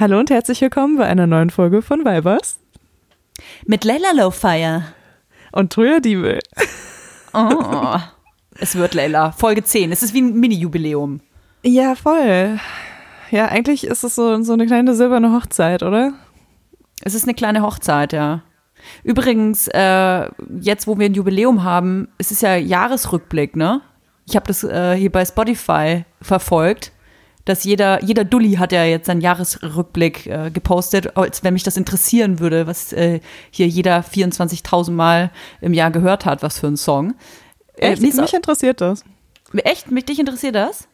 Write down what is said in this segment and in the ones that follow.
Hallo und herzlich willkommen bei einer neuen Folge von Vibers. Mit Layla Lowfire. Und Troja Diebel. Oh, es wird Layla. Folge 10. Es ist wie ein Mini-Jubiläum. Ja, voll. Ja, eigentlich ist es so, so eine kleine silberne Hochzeit, oder? Es ist eine kleine Hochzeit, ja. Übrigens, äh, jetzt wo wir ein Jubiläum haben, es ist ja Jahresrückblick, ne? Ich habe das äh, hier bei Spotify verfolgt, dass jeder, jeder Dulli hat ja jetzt seinen Jahresrückblick äh, gepostet, als wenn mich das interessieren würde, was äh, hier jeder 24.000 Mal im Jahr gehört hat, was für ein Song. Äh, Echt? mich interessiert das. Echt? Mich, dich interessiert das?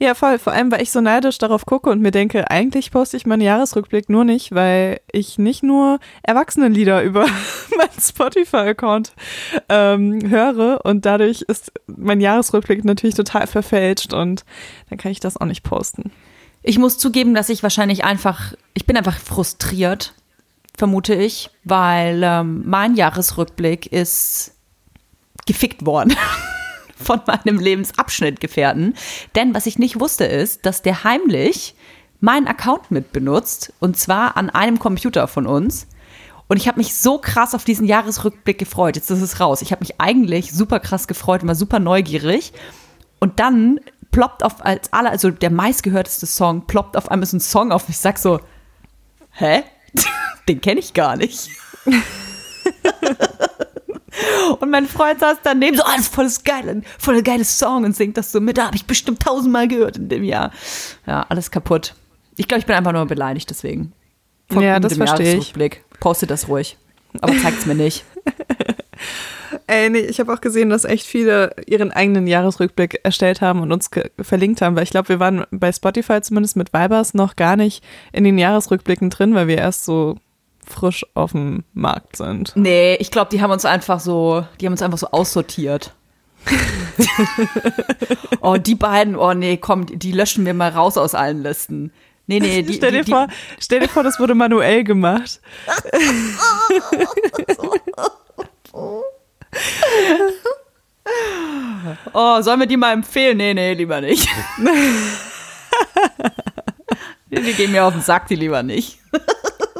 Ja, voll. Vor allem, weil ich so neidisch darauf gucke und mir denke, eigentlich poste ich meinen Jahresrückblick nur nicht, weil ich nicht nur Erwachsenenlieder über meinen Spotify-Account ähm, höre und dadurch ist mein Jahresrückblick natürlich total verfälscht und dann kann ich das auch nicht posten. Ich muss zugeben, dass ich wahrscheinlich einfach, ich bin einfach frustriert, vermute ich, weil ähm, mein Jahresrückblick ist gefickt worden. von meinem Lebensabschnittgefährten. Denn was ich nicht wusste ist, dass der heimlich meinen Account mitbenutzt und zwar an einem Computer von uns. Und ich habe mich so krass auf diesen Jahresrückblick gefreut. Jetzt ist es raus. Ich habe mich eigentlich super krass gefreut und war super neugierig. Und dann ploppt auf als aller, also der meistgehörteste Song, ploppt auf einmal so ein Song auf. Ich sag so, hä? Den kenne ich gar nicht. Und mein Freund saß daneben, so, ah, das ist voll das geile, voll der geile Song und singt das so mit. Da habe ich bestimmt tausendmal gehört in dem Jahr. Ja, alles kaputt. Ich glaube, ich bin einfach nur beleidigt deswegen. Folgt ja, das verstehe ich. Postet das ruhig. Aber zeigt es mir nicht. Ey, nee, ich habe auch gesehen, dass echt viele ihren eigenen Jahresrückblick erstellt haben und uns verlinkt haben, weil ich glaube, wir waren bei Spotify zumindest mit Vibers noch gar nicht in den Jahresrückblicken drin, weil wir erst so frisch auf dem Markt sind. Nee, ich glaube, die haben uns einfach so, die haben uns einfach so aussortiert. oh, die beiden, oh nee, komm, die löschen wir mal raus aus allen Listen. Nee, nee, die, stell, dir die, vor, stell dir vor, das wurde manuell gemacht. oh, sollen wir die mal empfehlen? Nee, nee, lieber nicht. die gehen mir auf den Sack, die lieber nicht.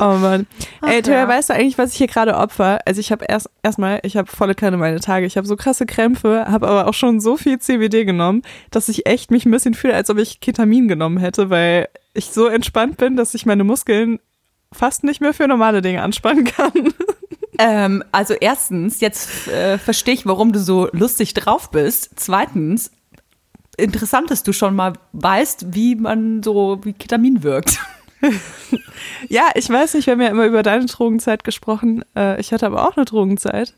Oh Mann. Ach, Ey, Toya, ja. weißt du eigentlich, was ich hier gerade opfer? Also ich habe erst erstmal, ich habe volle Kanne meine Tage. Ich habe so krasse Krämpfe, habe aber auch schon so viel CBD genommen, dass ich echt mich ein bisschen fühle, als ob ich Ketamin genommen hätte, weil ich so entspannt bin, dass ich meine Muskeln fast nicht mehr für normale Dinge anspannen kann. Ähm, also erstens, jetzt äh, verstehe ich, warum du so lustig drauf bist. Zweitens, interessant, dass du schon mal weißt, wie man so, wie Ketamin wirkt. ja, ich weiß nicht, wir haben ja immer über deine Drogenzeit gesprochen. Äh, ich hatte aber auch eine Drogenzeit.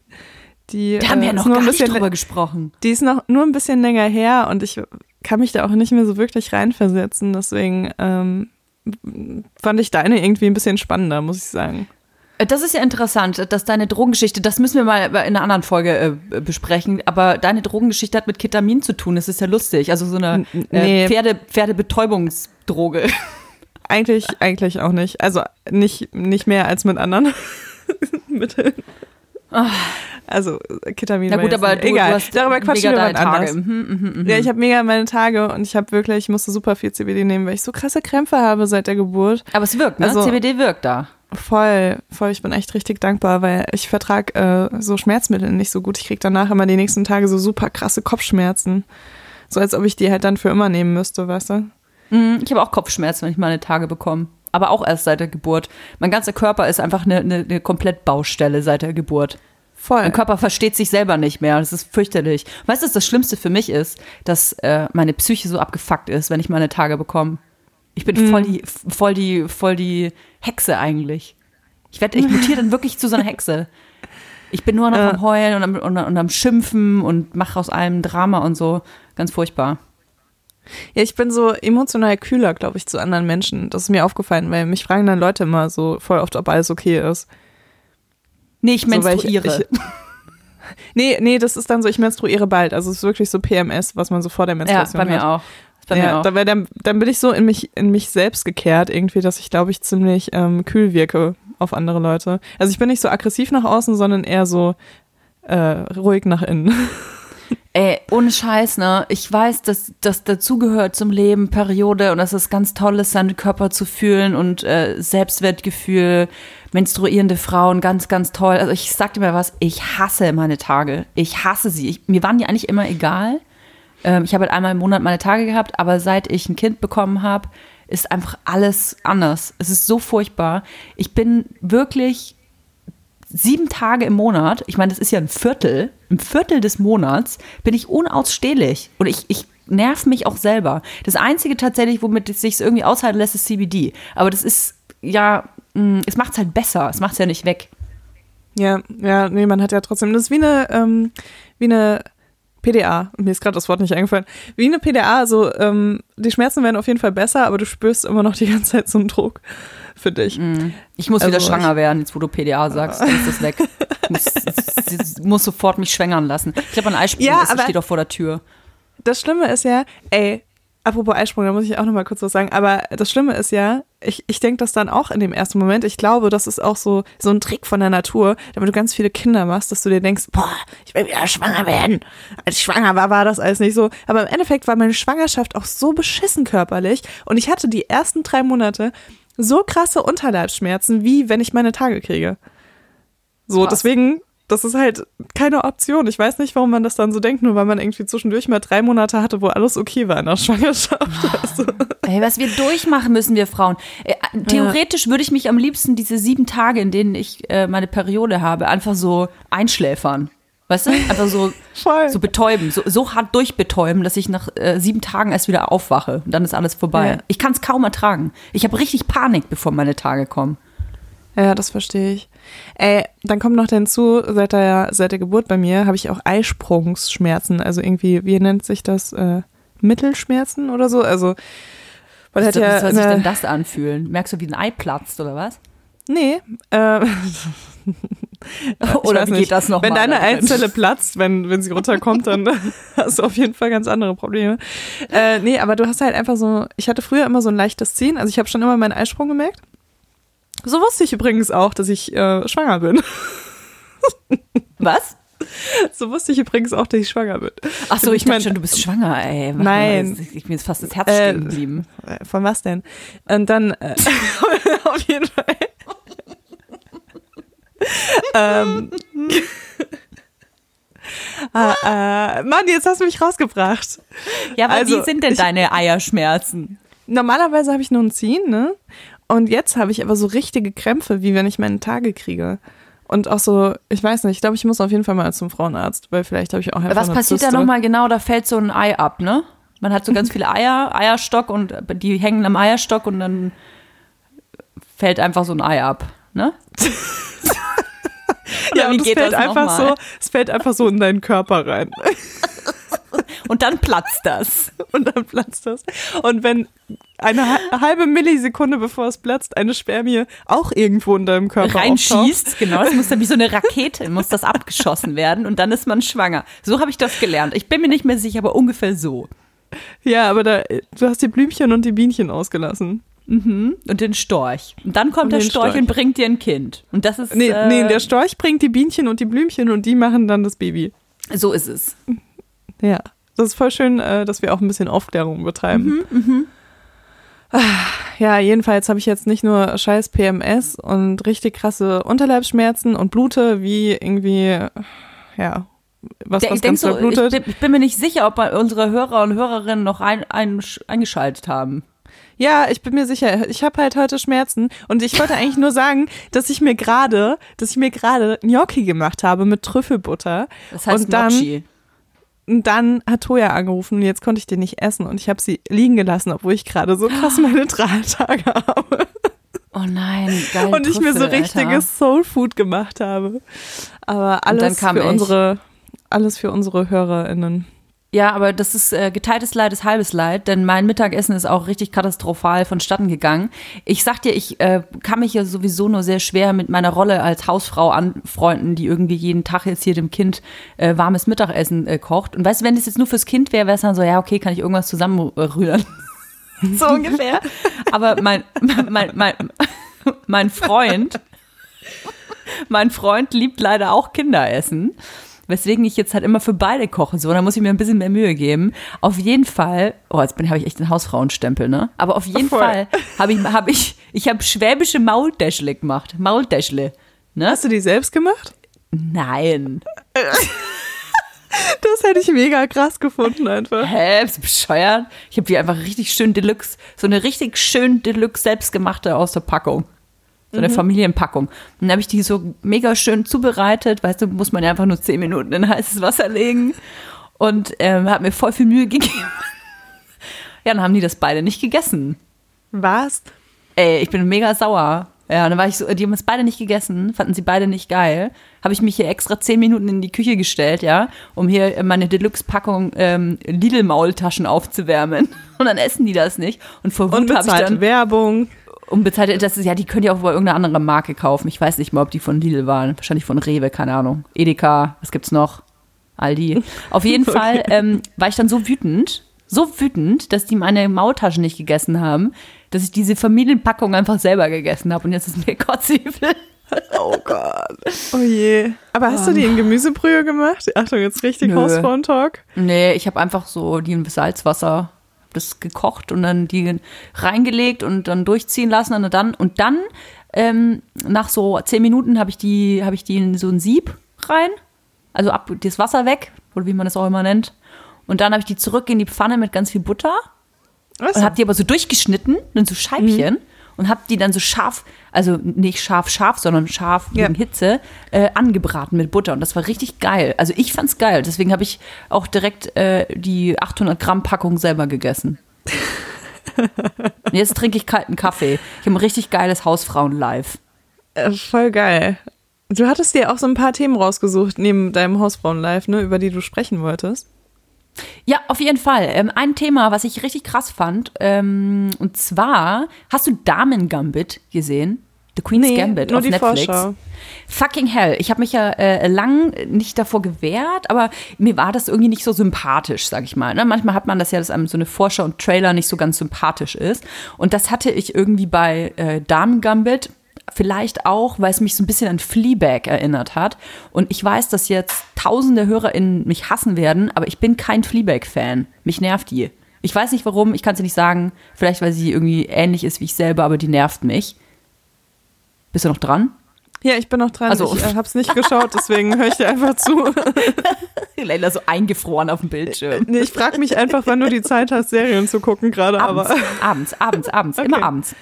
Die, da haben wir ja äh, noch gar nicht drüber gesprochen. Die ist noch nur ein bisschen länger her und ich kann mich da auch nicht mehr so wirklich reinversetzen. Deswegen ähm, fand ich deine irgendwie ein bisschen spannender, muss ich sagen. Äh, das ist ja interessant, dass deine Drogengeschichte, das müssen wir mal in einer anderen Folge äh, besprechen, aber deine Drogengeschichte hat mit Ketamin zu tun. Das ist ja lustig. Also so eine äh, nee. Pferde, Pferdebetäubungsdroge. Eigentlich, eigentlich auch nicht. Also nicht, nicht mehr als mit anderen Mitteln. Also Ketamin. Na gut, aber du, egal. Du hast Darüber quatschen wir mal anders. Mhm, mh, mh. Ja, ich habe mega meine Tage und ich habe wirklich, ich musste super viel CBD nehmen, weil ich so krasse Krämpfe habe seit der Geburt. Aber es wirkt, ne? Also, CBD wirkt da. Voll, voll. Ich bin echt richtig dankbar, weil ich vertrage äh, so Schmerzmittel nicht so gut. Ich kriege danach immer die nächsten Tage so super krasse Kopfschmerzen. So als ob ich die halt dann für immer nehmen müsste, weißt du? Mhm, ich habe auch Kopfschmerzen, wenn ich meine Tage bekomme. Aber auch erst seit der Geburt. Mein ganzer Körper ist einfach eine, eine, eine Komplettbaustelle seit der Geburt. Voll. Mein Körper versteht sich selber nicht mehr. Das ist fürchterlich. Weißt du, was das Schlimmste für mich ist? Dass äh, meine Psyche so abgefuckt ist, wenn ich meine Tage bekomme. Ich bin mhm. voll, die, voll, die, voll die Hexe eigentlich. Ich werde, ich mutiere dann wirklich zu so einer Hexe. Ich bin nur noch äh. am Heulen und am, und, und am Schimpfen und mache aus allem Drama und so. Ganz furchtbar. Ja, ich bin so emotional kühler, glaube ich, zu anderen Menschen. Das ist mir aufgefallen, weil mich fragen dann Leute immer so voll oft, ob alles okay ist. Nee, ich menstruiere. So, ich, ich, nee, nee, das ist dann so, ich menstruiere bald. Also es ist wirklich so PMS, was man so vor der Menstruation hat. Ja, bei mir hat. auch. Bei ja, mir auch. Da, dann, dann bin ich so in mich, in mich selbst gekehrt, irgendwie, dass ich, glaube ich, ziemlich ähm, kühl wirke auf andere Leute. Also ich bin nicht so aggressiv nach außen, sondern eher so äh, ruhig nach innen. Ey, ohne Scheiß, ne? Ich weiß, dass das dazugehört zum Leben, Periode und dass es ganz toll ist, seinen Körper zu fühlen und äh, Selbstwertgefühl, menstruierende Frauen, ganz, ganz toll. Also ich sag dir mal was, ich hasse meine Tage. Ich hasse sie. Ich, mir waren die eigentlich immer egal. Ähm, ich habe halt einmal im Monat meine Tage gehabt, aber seit ich ein Kind bekommen habe, ist einfach alles anders. Es ist so furchtbar. Ich bin wirklich sieben Tage im Monat, ich meine, das ist ja ein Viertel, ein Viertel des Monats, bin ich unausstehlich. Und ich, ich nerv mich auch selber. Das Einzige tatsächlich, womit es sich irgendwie aushalten lässt, ist CBD. Aber das ist, ja, mh, es macht es halt besser. Es macht es ja nicht weg. Ja, ja, nee, man hat ja trotzdem, das ist wie eine, ähm, wie eine PDA, mir ist gerade das Wort nicht eingefallen, wie eine PDA, also ähm, die Schmerzen werden auf jeden Fall besser, aber du spürst immer noch die ganze Zeit so einen Druck für dich. Mm. Ich muss also, wieder schwanger werden, jetzt wo du PDA sagst, dann ist das weg. Muss, muss sofort mich schwängern lassen. Ich habe ein Eisprung, ja, das steht doch vor der Tür. Das Schlimme ist ja, ey, apropos Eisprung, da muss ich auch noch mal kurz was sagen, aber das Schlimme ist ja, ich, ich denke das dann auch in dem ersten Moment. Ich glaube, das ist auch so, so ein Trick von der Natur, damit du ganz viele Kinder machst, dass du dir denkst, boah, ich will wieder schwanger werden. Als ich schwanger war, war das alles nicht so. Aber im Endeffekt war meine Schwangerschaft auch so beschissen körperlich und ich hatte die ersten drei Monate so krasse Unterleibsschmerzen, wie wenn ich meine Tage kriege. So, Krass. deswegen das ist halt keine Option. Ich weiß nicht, warum man das dann so denkt, nur weil man irgendwie zwischendurch mal drei Monate hatte, wo alles okay war in der Schwangerschaft. Also. Ey, was wir durchmachen müssen, wir Frauen. Äh, theoretisch würde ich mich am liebsten diese sieben Tage, in denen ich äh, meine Periode habe, einfach so einschläfern. Weißt du? Einfach so, so betäuben, so, so hart durchbetäuben, dass ich nach äh, sieben Tagen erst wieder aufwache. Und dann ist alles vorbei. Ja. Ich kann es kaum ertragen. Ich habe richtig Panik, bevor meine Tage kommen. Ja, das verstehe ich. Ey, dann kommt noch hinzu, seit der, seit der Geburt bei mir habe ich auch Eisprungsschmerzen. Also irgendwie, wie nennt sich das? Äh, Mittelschmerzen oder so? Also, weil halt ja. Soll sich denn das anfühlen? Merkst du, wie ein Ei platzt oder was? Nee. Äh, oder wie geht das nochmal? Wenn deine Eizelle platzt, wenn, wenn sie runterkommt, dann hast du auf jeden Fall ganz andere Probleme. Äh, nee, aber du hast halt einfach so, ich hatte früher immer so ein leichtes Ziehen. Also ich habe schon immer meinen Eisprung gemerkt. So wusste ich übrigens auch, dass ich äh, schwanger bin. Was? So wusste ich übrigens auch, dass ich schwanger bin. Ach so, ich, ich meine schon, du bist schwanger, ey. Mach nein. Mal, ich, mir ist fast das Herz äh, stehen geblieben. Von was denn? Und dann, äh, auf jeden Fall. Ähm, ah, äh, Mann, jetzt hast du mich rausgebracht. Ja, aber also, wie sind denn ich, deine Eierschmerzen? Normalerweise habe ich nur ein Ziehen, ne? Und jetzt habe ich aber so richtige Krämpfe, wie wenn ich meine Tage kriege. Und auch so, ich weiß nicht, ich glaube, ich muss auf jeden Fall mal zum Frauenarzt, weil vielleicht habe ich auch einfach Was passiert Zyste. da nochmal genau? Da fällt so ein Ei ab, ne? Man hat so ganz viele Eier, Eierstock und die hängen am Eierstock und dann fällt einfach so ein Ei ab, ne? ja, und es fällt einfach so, es fällt einfach so in deinen Körper rein. Und dann platzt das. Und dann platzt das. Und wenn eine halbe Millisekunde bevor es platzt, eine Spermie auch irgendwo in deinem Körper reinschießt, genau, es muss dann wie so eine Rakete, muss das abgeschossen werden und dann ist man schwanger. So habe ich das gelernt. Ich bin mir nicht mehr sicher, aber ungefähr so. Ja, aber da, du hast die Blümchen und die Bienchen ausgelassen. Mhm. Und den Storch. Und dann kommt und der Storch, Storch, und bringt dir ein Kind. Und das ist. Nee, äh, nee, der Storch bringt die Bienchen und die Blümchen und die machen dann das Baby. So ist es. Ja. Das ist voll schön, äh, dass wir auch ein bisschen Aufklärung betreiben. Mhm, mh. Ja, jedenfalls habe ich jetzt nicht nur scheiß PMS und richtig krasse Unterleibsschmerzen und Blute wie irgendwie, ja, was, was ganz so, blutet. Ich, ich, bin mir nicht sicher, ob unsere Hörer und Hörerinnen noch ein, ein, eingeschaltet haben. Ja, ich bin mir sicher. Ich habe halt heute Schmerzen und ich wollte eigentlich nur sagen, dass ich mir gerade, dass ich mir gerade Gnocchi gemacht habe mit Trüffelbutter. Das heißt und dann, Gnocchi. Und dann hat Toja angerufen und jetzt konnte ich den nicht essen und ich habe sie liegen gelassen, obwohl ich gerade so krass meine drei Tage habe. Oh nein, geil. Und ich mir so richtiges Soul Food gemacht habe. Aber alles für ich. unsere, alles für unsere HörerInnen. Ja, aber das ist äh, geteiltes Leid ist halbes Leid, denn mein Mittagessen ist auch richtig katastrophal vonstatten gegangen. Ich sag dir, ich äh, kann mich ja sowieso nur sehr schwer mit meiner Rolle als Hausfrau anfreunden, die irgendwie jeden Tag jetzt hier dem Kind äh, warmes Mittagessen äh, kocht. Und weißt du, wenn das jetzt nur fürs Kind wäre, wäre es dann so, ja, okay, kann ich irgendwas zusammenrühren. so ungefähr. Aber mein, mein, mein, mein Freund, mein Freund liebt leider auch Kinderessen weswegen ich jetzt halt immer für beide koche. So, da muss ich mir ein bisschen mehr Mühe geben. Auf jeden Fall, oh, jetzt habe ich echt den Hausfrauenstempel, ne? Aber auf jeden Voll. Fall habe ich, habe ich, ich habe schwäbische Maultäschle gemacht. Maultäschle. Ne? Hast du die selbst gemacht? Nein. Das hätte ich mega krass gefunden einfach. Hä, bist du bescheuert? Ich habe die einfach richtig schön Deluxe, so eine richtig schön Deluxe selbstgemachte aus der Packung. So eine Familienpackung. Und dann habe ich die so mega schön zubereitet. Weißt du, muss man ja einfach nur zehn Minuten in heißes Wasser legen. Und ähm, hat mir voll viel Mühe gegeben. Ja, dann haben die das beide nicht gegessen. Was? Ey, ich bin mega sauer. Ja, dann war ich so, die haben es beide nicht gegessen, fanden sie beide nicht geil. Habe ich mich hier extra zehn Minuten in die Küche gestellt, ja, um hier meine Deluxe-Packung ähm, Lidl-Maultaschen aufzuwärmen. Und dann essen die das nicht. Und vor Wut habe ich dann Werbung. Unbezahlte, das ist ja, die könnt ihr auch bei irgendeiner anderen Marke kaufen. Ich weiß nicht mal, ob die von Lidl waren. Wahrscheinlich von Rewe, keine Ahnung. Edeka, was gibt's noch? Aldi. Auf jeden Okay. Fall ähm, war ich dann so wütend, so wütend, dass die meine Maultaschen nicht gegessen haben, dass ich diese Familienpackung einfach selber gegessen habe und jetzt ist mir kotzübel. Oh Gott. Oh je. Aber hast du die in Gemüsebrühe gemacht? Achtung, jetzt richtig. Hausfrauentalk. Nee, ich habe einfach so die in Salzwasser das gekocht und dann die reingelegt und dann durchziehen lassen und dann und dann ähm, nach so zehn Minuten habe ich die habe ich die in so ein Sieb rein, also ab das Wasser weg oder wie man das auch immer nennt und dann habe ich die zurück in die Pfanne mit ganz viel Butter Was? und habe die aber so durchgeschnitten in so Scheibchen und habe die dann so scharf, also nicht scharf scharf, sondern scharf Ja. gegen Hitze äh, angebraten mit Butter und das war richtig geil. Also ich fand's geil, deswegen habe ich auch direkt äh, die 800 Gramm Packung selber gegessen. Und Jetzt trinke ich kalten Kaffee. Ich habe ein richtig geiles Hausfrauen-Live. Äh, voll geil. Du hattest dir auch so ein paar Themen rausgesucht neben deinem Hausfrauen-Live, ne, über die du sprechen wolltest. Ja, auf jeden Fall. Ähm, ein Thema, was ich richtig krass fand, ähm, und zwar, hast du Damen Gambit gesehen? The Queen's Nee, Gambit auf Netflix. Vorschau. Fucking hell. Ich habe mich ja äh, lang nicht davor gewehrt, aber mir war das irgendwie nicht so sympathisch, sag ich mal. Ne? Manchmal hat man das ja, dass einem so eine Vorschau und Trailer nicht so ganz sympathisch ist. Und das hatte ich irgendwie bei äh, Damen Gambit. Vielleicht auch, weil es mich so ein bisschen an Fleabag erinnert hat. Und ich weiß, dass jetzt tausende HörerInnen mich hassen werden, aber ich bin kein Fleabag-Fan. Mich nervt die. Ich weiß nicht warum, ich kann sie nicht sagen. Vielleicht, weil sie irgendwie ähnlich ist wie ich selber, aber die nervt mich. Bist du noch dran? Ja, ich bin noch dran. Also- Ich äh, hab's nicht geschaut, deswegen höre ich dir einfach zu. Leila so eingefroren auf dem Bildschirm. Nee, ich frage mich einfach, wann du die Zeit hast, Serien zu gucken gerade, Abends, aber abends, abends, abends, Okay. immer abends.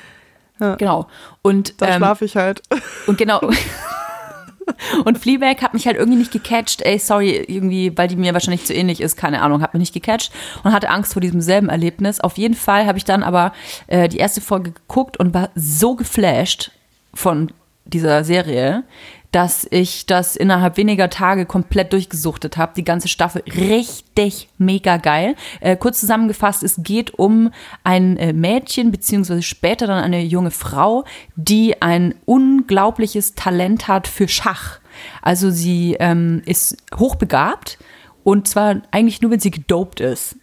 Ja. Genau. Und, da ähm, schlafe ich halt. und genau. und Fleabag hat mich halt irgendwie nicht gecatcht. Ey, sorry, irgendwie, weil die mir wahrscheinlich zu ähnlich ist, keine Ahnung, hat mich nicht gecatcht und hatte Angst vor diesem selben Erlebnis. Auf jeden Fall habe ich dann aber äh, die erste Folge geguckt und war so geflasht von dieser Serie, dass ich das innerhalb weniger Tage komplett durchgesuchtet habe. Die ganze Staffel richtig mega geil. Äh, kurz zusammengefasst, es geht um ein äh, Mädchen, beziehungsweise später dann eine junge Frau, die ein unglaubliches Talent hat für Schach. Also sie ähm, ist hochbegabt und zwar eigentlich nur, wenn sie gedopt ist.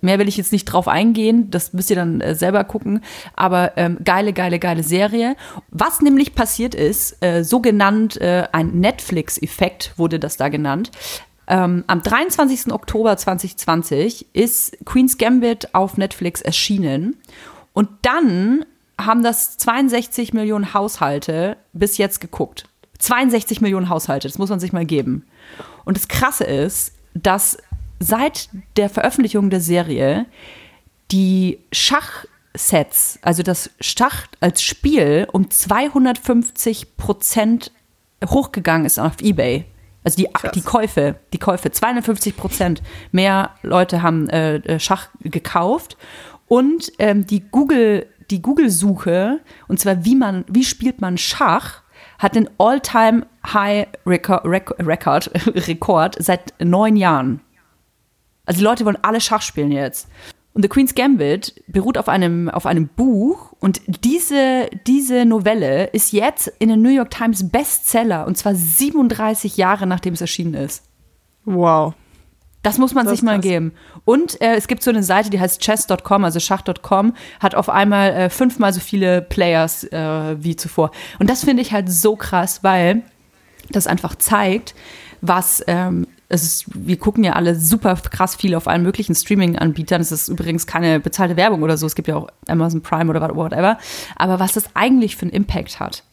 Mehr will ich jetzt nicht drauf eingehen, das müsst ihr dann äh, selber gucken. Aber ähm, geile, geile, geile Serie. Was nämlich passiert ist, äh, so genannt, äh, ein Netflix-Effekt wurde das da genannt. Ähm, am 23. Oktober 2020 ist Queen's Gambit auf Netflix erschienen. Und dann haben das 62 Millionen Haushalte bis jetzt geguckt. 62 Millionen Haushalte, das muss man sich mal geben. Und das Krasse ist, dass seit der Veröffentlichung der Serie die Schachsets, also das Schach als Spiel, um 250 Prozent hochgegangen ist auf eBay. Also die, Krass. die Käufe, die Käufe, 250 Prozent mehr Leute haben äh, äh, Schach gekauft und ähm, die Google, die Google-Suche und zwar wie man, wie spielt man Schach, hat den All-Time High Record, Record, Rekord seit neun Jahren. Also die Leute wollen alle Schach spielen jetzt. Und The Queen's Gambit beruht auf einem, auf einem Buch und diese, diese Novelle ist jetzt in den New York Times Bestseller und zwar 37 Jahre nachdem es erschienen ist. Wow. Das muss man Das sich mal krass. geben. Und äh, es gibt so eine Seite, die heißt chess.com, also schach.com, hat auf einmal äh, fünfmal so viele Players äh, wie zuvor. Und das finde ich halt so krass, weil das einfach zeigt, was ähm, es ist, wir gucken ja alle super krass viel auf allen möglichen Streaming-Anbietern. Es ist übrigens keine bezahlte Werbung oder so. Es gibt ja auch Amazon Prime oder whatever. Aber was das eigentlich für einen Impact hat.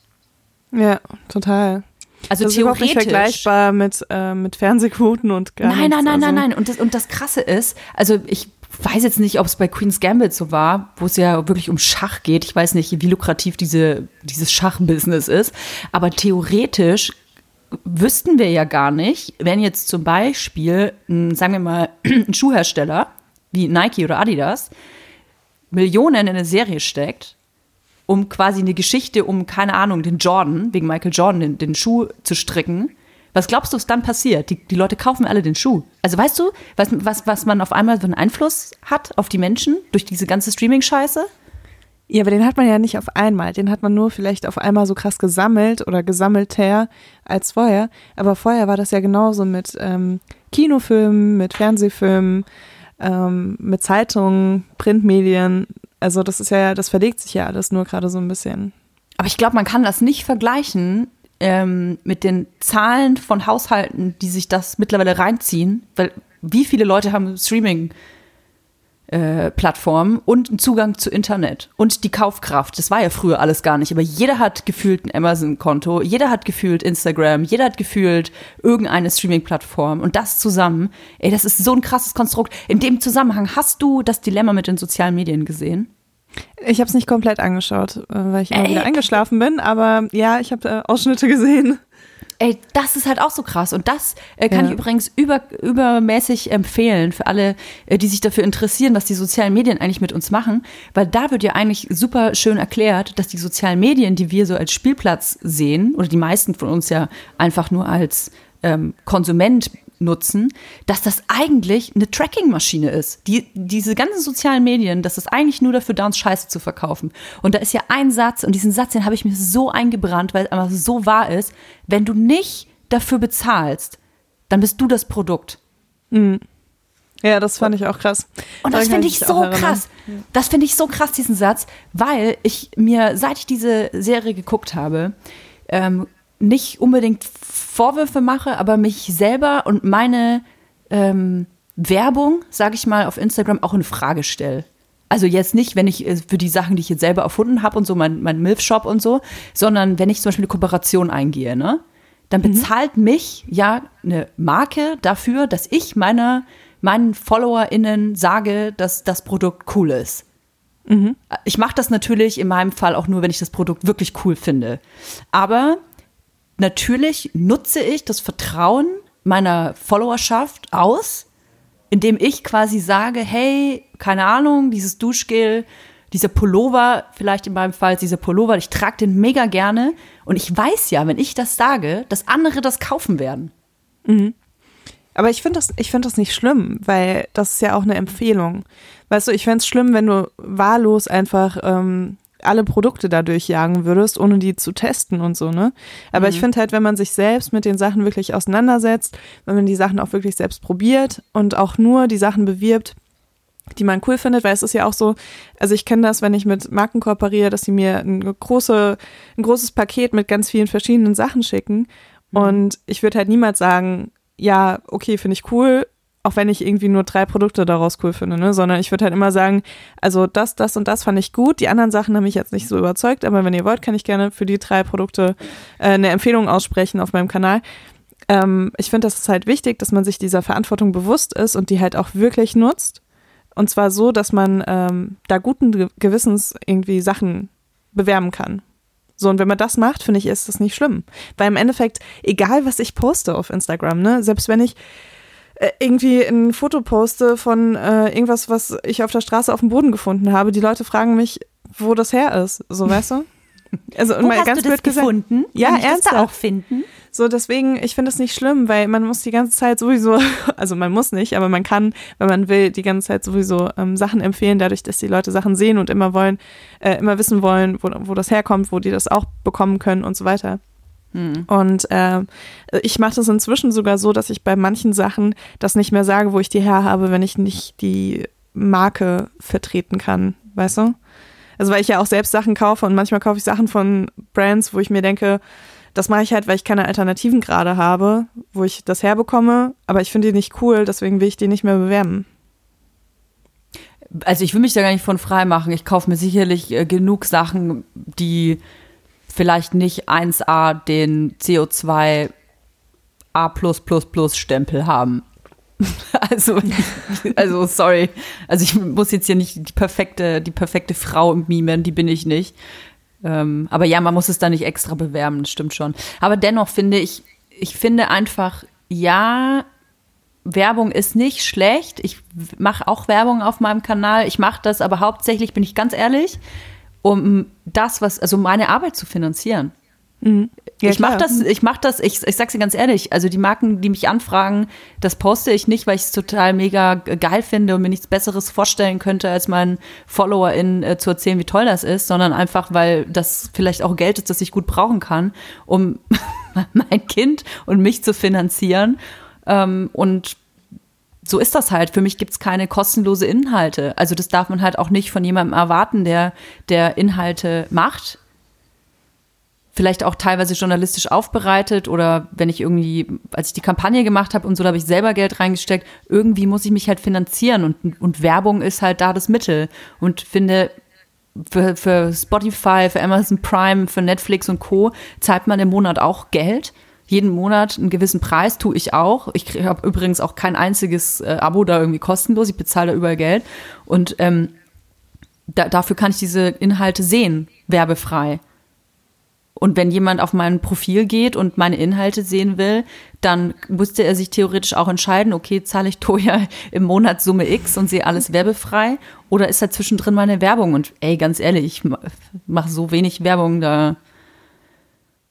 Ja, total. Also das theoretisch. ist nicht vergleichbar mit, äh, mit Fernsehquoten und gar Nein, nein, nein, also. nein, nein. Und das, und das Krasse ist, also ich weiß jetzt nicht, ob es bei Queen's Gambit so war, wo es ja wirklich um Schach geht. Ich weiß nicht, wie lukrativ diese, dieses Schachbusiness ist. Aber theoretisch wüssten wir ja gar nicht, wenn jetzt zum Beispiel, sagen wir mal, ein Schuhhersteller wie Nike oder Adidas Millionen in eine Serie steckt, um quasi eine Geschichte um, keine Ahnung, den Jordan, wegen Michael Jordan, den, den Schuh zu stricken. Was glaubst du, was dann passiert? Die, die Leute kaufen alle den Schuh. Also weißt du, was, was, was man auf einmal für einen Einfluss hat auf die Menschen durch diese ganze Streaming-Scheiße? Ja, aber den hat man ja nicht auf einmal. Den hat man nur vielleicht auf einmal so krass gesammelt oder gesammelter als vorher. Aber vorher war das ja genauso mit ähm, Kinofilmen, mit Fernsehfilmen, ähm, mit Zeitungen, Printmedien. Also das ist ja, das verlegt sich ja alles nur gerade so ein bisschen. Aber ich glaube, man kann das nicht vergleichen ähm, mit den Zahlen von Haushalten, die sich das mittlerweile reinziehen. Weil wie viele Leute haben Streaming? Äh, Plattformen und einen Zugang zu Internet und die Kaufkraft. Das war ja früher alles gar nicht, aber jeder hat gefühlt ein Amazon-Konto, jeder hat gefühlt Instagram, jeder hat gefühlt irgendeine Streaming-Plattform und das zusammen, ey, das ist so ein krasses Konstrukt. In dem Zusammenhang hast du das Dilemma mit den sozialen Medien gesehen? Ich habe es nicht komplett angeschaut, äh, weil ich immer Ey. wieder eingeschlafen bin, aber ja, ich habe äh, Ausschnitte gesehen. Ey, das ist halt auch so krass. Und das äh, kann Ja. ich übrigens über, übermäßig empfehlen für alle, äh, die sich dafür interessieren, was die sozialen Medien eigentlich mit uns machen. Weil da wird ja eigentlich super schön erklärt, dass die sozialen Medien, die wir so als Spielplatz sehen, oder die meisten von uns ja einfach nur als ähm, Konsument nutzen, dass das eigentlich eine Tracking-Maschine ist. Die, diese ganzen sozialen Medien, das ist eigentlich nur dafür da, uns Scheiße zu verkaufen. Und da ist ja ein Satz, und diesen Satz, den habe ich mir so eingebrannt, weil es einfach so wahr ist, wenn du nicht dafür bezahlst, dann bist du das Produkt. Ja, das fand ich auch krass. Und das finde ich mich so krass. Das finde ich so krass, diesen Satz, weil ich mir, seit ich diese Serie geguckt habe, ähm, nicht unbedingt Vorwürfe mache, aber mich selber und meine ähm, Werbung, sage ich mal, auf Instagram auch in Frage stelle. Also jetzt nicht, wenn ich äh, für die Sachen, die ich jetzt selber erfunden habe und so, mein, mein Milf-Shop und so, sondern wenn ich zum Beispiel eine Kooperation eingehe, ne? Dann bezahlt mich ja eine Marke dafür, dass ich meiner, meinen FollowerInnen sage, dass das Produkt cool ist. Ich mache das natürlich in meinem Fall auch nur, wenn ich das Produkt wirklich cool finde. Aber natürlich nutze ich das Vertrauen meiner Followerschaft aus, indem ich quasi sage, hey, keine Ahnung, dieses Duschgel, dieser Pullover, vielleicht in meinem Fall dieser Pullover, ich trage den mega gerne und ich weiß ja, wenn ich das sage, dass andere das kaufen werden. Aber ich finde das, ich finde das nicht schlimm, weil das ist ja auch eine Empfehlung. Weißt du, ich fände es schlimm, wenn du wahllos einfach ähm, alle Produkte da durchjagen würdest, ohne die zu testen und so, ne? Aber ich finde halt, wenn man sich selbst mit den Sachen wirklich auseinandersetzt, wenn man die Sachen auch wirklich selbst probiert und auch nur die Sachen bewirbt, die man cool findet, weil es ist ja auch so, also ich kenne das, wenn ich mit Marken kooperiere, dass sie mir ein, große, ein großes Paket mit ganz vielen verschiedenen Sachen schicken. Und ich würde halt niemals sagen, ja, okay, finde ich cool, auch wenn ich irgendwie nur drei Produkte daraus cool finde, ne? Sondern ich würde halt immer sagen, also das, das und das fand ich gut. Die anderen Sachen haben mich jetzt nicht so überzeugt, aber wenn ihr wollt, kann ich gerne für die drei Produkte äh, eine Empfehlung aussprechen auf meinem Kanal. Ähm, ich finde, das ist halt wichtig, dass man sich dieser Verantwortung bewusst ist und die halt auch wirklich nutzt. Und zwar so, dass man ähm, da guten Ge- Gewissens irgendwie Sachen bewerben kann. So, und wenn man das macht, finde ich, ist das nicht schlimm. Weil im Endeffekt, egal was ich poste auf Instagram, ne, selbst wenn ich irgendwie ein Foto poste von äh, irgendwas, was ich auf der Straße auf dem Boden gefunden habe, die Leute fragen mich, wo das her ist. So, weißt du? Also, und Wo mal hast ganz du das blöd gesagt, gefunden? Ja, Kann ich das ernsthaft. da auch finden? so, deswegen, ich finde das nicht schlimm, weil man muss die ganze Zeit sowieso, also man muss nicht, aber man kann, wenn man will, die ganze Zeit sowieso ähm, Sachen empfehlen, dadurch, dass die Leute Sachen sehen und immer wollen, äh, immer wissen wollen, wo, wo das herkommt, wo die das auch bekommen können und so weiter. Und äh, ich mache das inzwischen sogar so, dass ich bei manchen Sachen das nicht mehr sage, wo ich die her habe, wenn ich nicht die Marke vertreten kann, weißt du? Also weil ich ja auch selbst Sachen kaufe und manchmal kaufe ich Sachen von Brands, wo ich mir denke, das mache ich halt, weil ich keine Alternativen gerade habe, wo ich das herbekomme, aber ich finde die nicht cool, deswegen will ich die nicht mehr bewerben. Also ich will mich da gar nicht von frei machen. Ich kaufe mir sicherlich äh, genug Sachen, die vielleicht nicht 1A den CO2 A Stempel haben. Also, also sorry. Also ich muss jetzt hier nicht die perfekte, die perfekte Frau mimen, die bin ich nicht. Ähm, aber ja, man muss es da nicht extra bewerben, das stimmt schon. Aber dennoch finde ich, ich finde einfach, ja, Werbung ist nicht schlecht. Ich mache auch Werbung auf meinem Kanal. Ich mache das aber hauptsächlich, bin ich ganz ehrlich, um das, was, also meine Arbeit zu finanzieren. Mhm. Ja, ich mache das, ich mache das, ich, ich sag's dir ganz ehrlich, also die Marken, die mich anfragen, das poste ich nicht, weil ich es total mega geil finde und mir nichts Besseres vorstellen könnte, als meinen FollowerInnen äh, zu erzählen, wie toll das ist, sondern einfach, weil das vielleicht auch Geld ist, das ich gut brauchen kann, um mein Kind und mich zu finanzieren. Ähm, und so ist das halt. Für mich gibt's keine kostenlose Inhalte. Also das darf man halt auch nicht von jemandem erwarten, der, der Inhalte macht vielleicht auch teilweise journalistisch aufbereitet oder wenn ich irgendwie, als ich die Kampagne gemacht habe und so, da habe ich selber Geld reingesteckt, irgendwie muss ich mich halt finanzieren und, und Werbung ist halt da das Mittel und finde, für, für Spotify, für Amazon Prime, für Netflix und Co. zahlt man im Monat auch Geld. Jeden Monat einen gewissen Preis tue ich auch. Ich habe übrigens auch kein einziges äh, Abo da irgendwie kostenlos. Ich bezahle da überall Geld. Und ähm, da, dafür kann ich diese Inhalte sehen, werbefrei. Und wenn jemand auf mein Profil geht und meine Inhalte sehen will, dann musste er sich theoretisch auch entscheiden, okay, zahle ich Toja im Monat Summe X und sehe alles werbefrei oder ist da zwischendrin meine Werbung? Und ey, ganz ehrlich, ich mache so wenig Werbung da.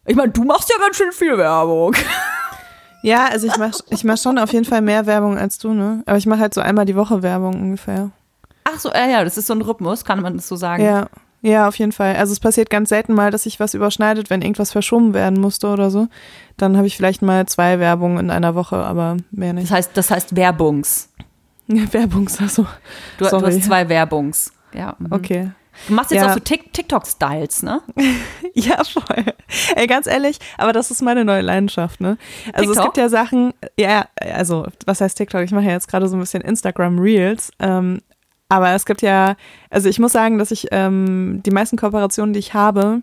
Ich meine, du machst ja ganz schön viel Werbung. Ja, also ich mache ich mach schon auf jeden Fall mehr Werbung als du, ne? Aber ich mache halt so einmal die Woche Werbung ungefähr. Ach so, ja, ja, das ist so ein Rhythmus, kann man das so sagen. Ja. Ja, auf jeden Fall. Also es passiert ganz selten mal, dass sich was überschneidet, wenn irgendwas verschoben werden musste oder so. Dann habe ich vielleicht mal zwei Werbungen in einer Woche, aber mehr nicht. Das heißt, das heißt Werbungs. Ja, Werbungs, also. Du, du hast zwei Werbungs. Ja. Mhm. Okay. Du machst jetzt ja. auch so TikTok-Styles, ne? ja, voll. Ey, ganz ehrlich, aber das ist meine neue Leidenschaft, ne? Also TikTok? es gibt ja Sachen, ja, also was heißt TikTok? Ich mache ja jetzt gerade so ein bisschen Instagram Reels. Ähm, aber es gibt ja, also ich muss sagen, dass ich ähm, die meisten Kooperationen, die ich habe,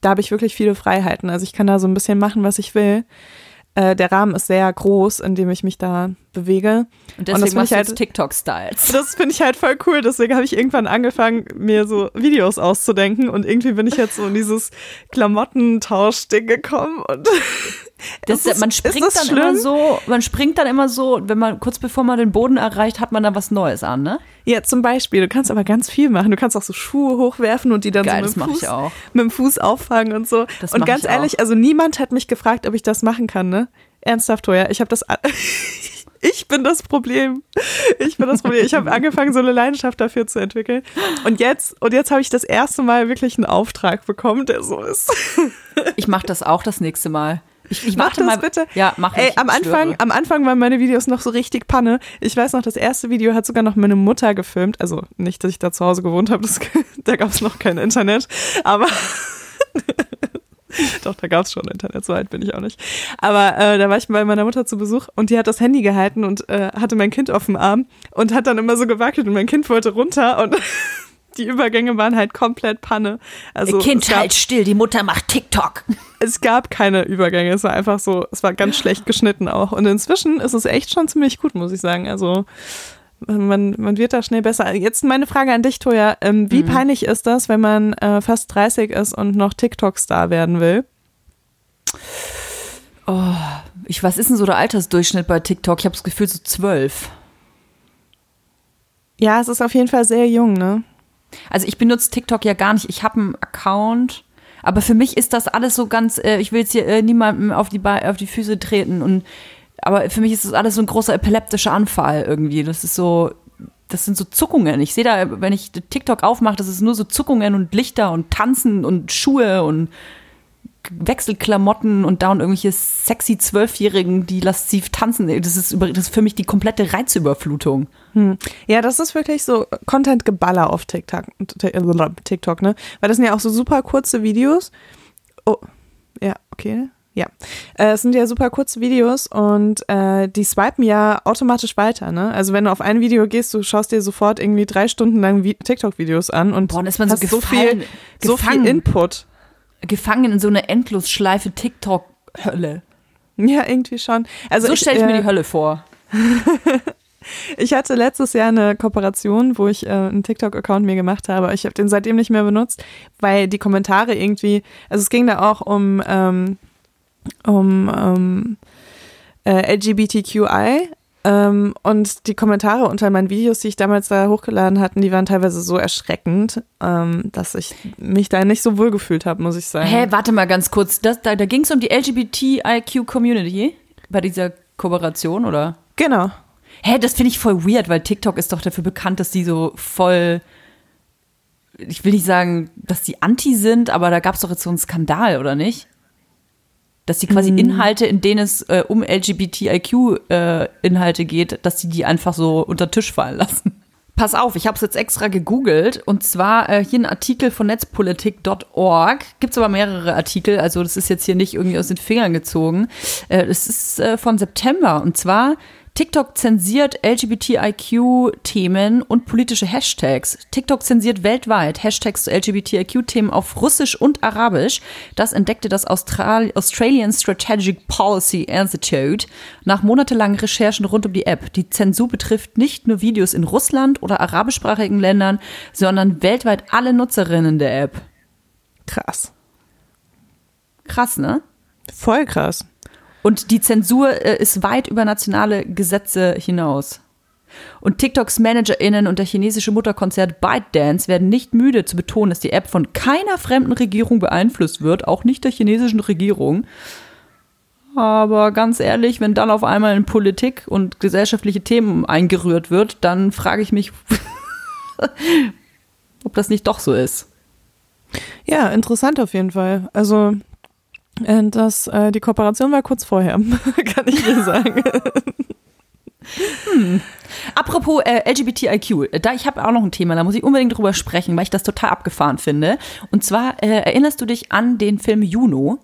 da habe ich wirklich viele Freiheiten. Also ich kann da so ein bisschen machen, was ich will. Äh, der Rahmen ist sehr groß, in dem ich mich da bewege. Und deswegen und das machst ich halt, TikTok-Styles. Das finde ich halt voll cool. Deswegen habe ich irgendwann angefangen, mir so Videos auszudenken. Und irgendwie bin ich jetzt so in dieses Klamottentausch-Ding gekommen. Und das, ist, man springt dann schlimm? immer so, man springt dann immer so, wenn man kurz bevor man den Boden erreicht, hat man dann was Neues an, ne? Ja, zum Beispiel. Du kannst aber ganz viel machen. Du kannst auch so Schuhe hochwerfen und die dann Geil, so mit dem, Fuß, mit dem Fuß auffangen und so. Das und ganz ehrlich, also niemand hat mich gefragt, ob ich das machen kann, ne? Ernsthaft, Toja. Ich habe das. ich bin das Problem. Ich bin das Problem. Ich habe angefangen, so eine Leidenschaft dafür zu entwickeln. Und jetzt, und jetzt habe ich das erste Mal wirklich einen Auftrag bekommen, der so ist. Ich mache das auch das nächste Mal. Ich, ich mach das mal, bitte. Ja, mach Ey, am Anfang, am Anfang waren meine Videos noch so richtig Panne. Ich weiß noch, das erste Video hat sogar noch meine Mutter gefilmt. Also nicht, dass ich da zu Hause gewohnt habe, da gab es noch kein Internet. Aber Doch, da gab es schon Internet, so alt bin ich auch nicht. Aber äh, da war ich bei meiner Mutter zu Besuch und die hat das Handy gehalten und äh, hatte mein Kind auf dem Arm und hat dann immer so gewackelt und mein Kind wollte runter und die Übergänge waren halt komplett Panne. Also kind gab, halt still, die Mutter macht TikTok. Es gab keine Übergänge, es war einfach so, es war ganz schlecht geschnitten auch. Und inzwischen ist es echt schon ziemlich gut, muss ich sagen. Also man, man wird da schnell besser. Jetzt meine Frage an dich, Toja. Ähm, wie mhm. peinlich ist das, wenn man äh, fast 30 ist und noch TikTok-Star werden will? Oh, ich, was ist denn so der Altersdurchschnitt bei TikTok? Ich habe das Gefühl, so zwölf. Ja, es ist auf jeden Fall sehr jung, ne? Also ich benutze TikTok ja gar nicht. Ich habe einen Account, aber für mich ist das alles so ganz, äh, ich will jetzt hier äh, niemandem auf die, auf die Füße treten und aber für mich ist das alles so ein großer epileptischer Anfall irgendwie. Das ist so, das sind so Zuckungen. Ich sehe da, wenn ich TikTok aufmache, das ist nur so Zuckungen und Lichter und Tanzen und Schuhe und Wechselklamotten und da und irgendwelche sexy Zwölfjährigen, die lasziv tanzen. Das ist, über, das ist für mich die komplette Reizüberflutung. Hm. Ja, das ist wirklich so Content-Geballer auf TikTok, TikTok, ne? Weil das sind ja auch so super kurze Videos. Oh, ja. okay, ja. Äh, es sind ja super kurze Videos und äh, die swipen ja automatisch weiter, ne? Also wenn du auf ein Video gehst, du schaust dir sofort irgendwie drei Stunden lang TikTok-Videos an und Boah, ist man so, hast so viel, so viel Input. Gefangen in so eine Endlosschleife TikTok-Hölle. Ja, irgendwie schon. Also so stelle ich, ich mir die Hölle vor. Ich hatte letztes Jahr eine Kooperation, wo ich äh, einen TikTok-Account mir gemacht habe. Ich habe den seitdem nicht mehr benutzt, weil die Kommentare irgendwie, also es ging da auch um, ähm, um ähm, äh, LGBTQI. Ähm, und die Kommentare unter meinen Videos, die ich damals da hochgeladen hatte, die waren teilweise so erschreckend, ähm, dass ich mich da nicht so wohl gefühlt habe, muss ich sagen. Hä, warte mal ganz kurz. Das, da da ging es um die LGBTIQ-Community bei dieser Kooperation, oder? Genau. Hä, das finde ich voll weird, weil TikTok ist doch dafür bekannt, dass die so voll. Ich will nicht sagen, dass die anti sind, aber da gab es doch jetzt so einen Skandal, oder nicht? Dass die quasi mm. Inhalte, in denen es äh, um LGBTIQ-Inhalte äh, geht, dass sie die einfach so unter Tisch fallen lassen. Pass auf, ich habe es jetzt extra gegoogelt und zwar äh, hier ein Artikel von netzpolitik.org. Gibt es aber mehrere Artikel, also das ist jetzt hier nicht irgendwie aus den Fingern gezogen. Äh, das ist äh, von September und zwar TikTok zensiert LGBTIQ-Themen und politische Hashtags. TikTok zensiert weltweit Hashtags zu LGBTIQ-Themen auf Russisch und Arabisch. Das entdeckte das Austral Australian Strategic Policy Institute nach monatelangen Recherchen rund um die App. Die Zensur betrifft nicht nur Videos in Russland oder arabischsprachigen Ländern, sondern weltweit alle Nutzerinnen der App. Krass. Krass, ne? Voll krass. Und die Zensur äh, ist weit über nationale Gesetze hinaus. Und TikToks ManagerInnen und der chinesische Mutterkonzert ByteDance werden nicht müde zu betonen, dass die App von keiner fremden Regierung beeinflusst wird, auch nicht der chinesischen Regierung. Aber ganz ehrlich, wenn dann auf einmal in Politik und gesellschaftliche Themen eingerührt wird, dann frage ich mich, ob das nicht doch so ist. Ja, interessant auf jeden Fall. Also das, äh, die Kooperation war kurz vorher, kann ich dir sagen. Hm. Apropos äh, LGBTIQ, da ich habe auch noch ein Thema, da muss ich unbedingt drüber sprechen, weil ich das total abgefahren finde. Und zwar äh, erinnerst du dich an den Film Juno?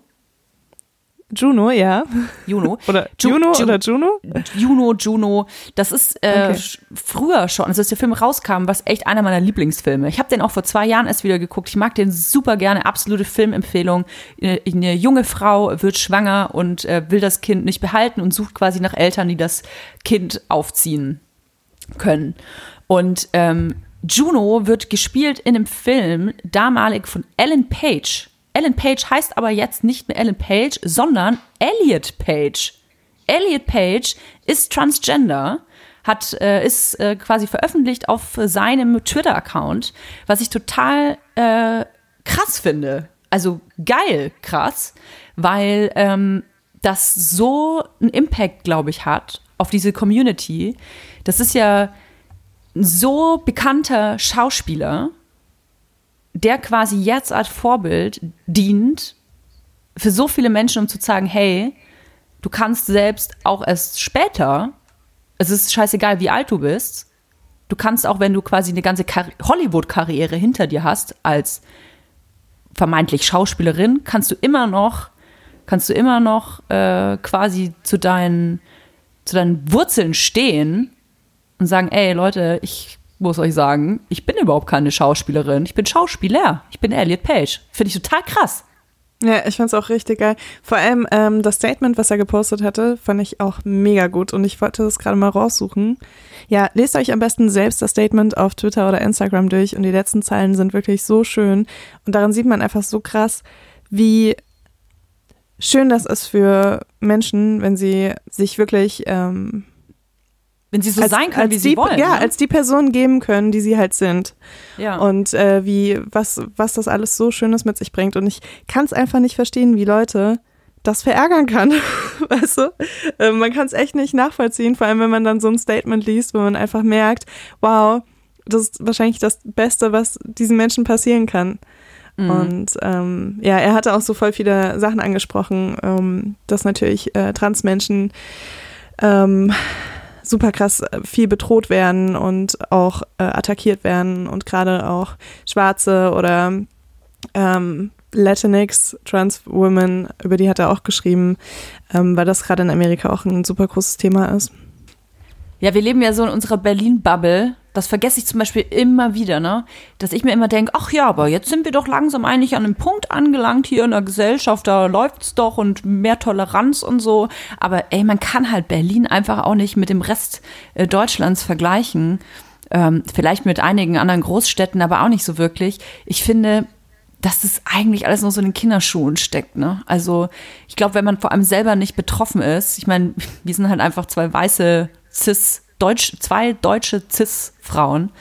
Juno, ja. Juno. oder Ju Juno Ju oder Juno? Juno, Juno. Das ist äh, okay. früher schon, also als der Film rauskam, was echt einer meiner Lieblingsfilme. Ich habe den auch vor zwei Jahren erst wieder geguckt. Ich mag den super gerne. Absolute Filmempfehlung. Eine, eine junge Frau wird schwanger und äh, will das Kind nicht behalten und sucht quasi nach Eltern, die das Kind aufziehen können. Und ähm, Juno wird gespielt in einem Film damalig von Ellen Page. Ellen Page heißt aber jetzt nicht mehr Ellen Page, sondern Elliot Page. Elliot Page ist transgender, hat, äh, ist äh, quasi veröffentlicht auf seinem Twitter-Account, was ich total äh, krass finde. Also geil krass, weil ähm, das so einen Impact, glaube ich, hat auf diese Community. Das ist ja ein so bekannter Schauspieler der quasi jetzt als Vorbild dient für so viele Menschen, um zu sagen, hey, du kannst selbst auch erst später, es ist scheißegal, wie alt du bist, du kannst auch, wenn du quasi eine ganze Hollywood-Karriere hinter dir hast, als vermeintlich Schauspielerin, kannst du immer noch, kannst du immer noch äh, quasi zu deinen, zu deinen Wurzeln stehen und sagen, ey Leute, ich muss euch sagen, ich bin überhaupt keine Schauspielerin. Ich bin Schauspieler. Ich bin Elliot Page. Finde ich total krass. Ja, ich fand's auch richtig geil. Vor allem ähm, das Statement, was er gepostet hatte, fand ich auch mega gut und ich wollte das gerade mal raussuchen. Ja, lest euch am besten selbst das Statement auf Twitter oder Instagram durch und die letzten Zeilen sind wirklich so schön und daran sieht man einfach so krass, wie schön das ist für Menschen, wenn sie sich wirklich ähm, wenn sie so als, sein können, wie sie die, wollen. Ja, ne? als die Person geben können, die sie halt sind. Ja. Und äh, wie, was, was das alles so Schönes mit sich bringt. Und ich kann es einfach nicht verstehen, wie Leute das verärgern kann. weißt du? Äh, man kann es echt nicht nachvollziehen, vor allem wenn man dann so ein Statement liest, wo man einfach merkt, wow, das ist wahrscheinlich das Beste, was diesen Menschen passieren kann. Mhm. Und ähm, ja, er hatte auch so voll viele Sachen angesprochen, ähm, dass natürlich äh, Transmenschen ähm, super krass äh, viel bedroht werden und auch äh, attackiert werden und gerade auch Schwarze oder ähm, Latinx, Trans Women, über die hat er auch geschrieben, ähm, weil das gerade in Amerika auch ein super großes Thema ist. Ja, wir leben ja so in unserer Berlin-Bubble. Das vergesse ich zum Beispiel immer wieder, ne? Dass ich mir immer denke, ach ja, aber jetzt sind wir doch langsam eigentlich an einem Punkt angelangt hier in der Gesellschaft, da läuft's doch und mehr Toleranz und so. Aber ey, man kann halt Berlin einfach auch nicht mit dem Rest äh, Deutschlands vergleichen. Ähm, vielleicht mit einigen anderen Großstädten, aber auch nicht so wirklich. Ich finde, dass das eigentlich alles noch so in den Kinderschuhen steckt. Ne? Also ich glaube, wenn man vor allem selber nicht betroffen ist, ich meine, wir sind halt einfach zwei weiße Cis, Deutsch, zwei deutsche Cis-Frauen.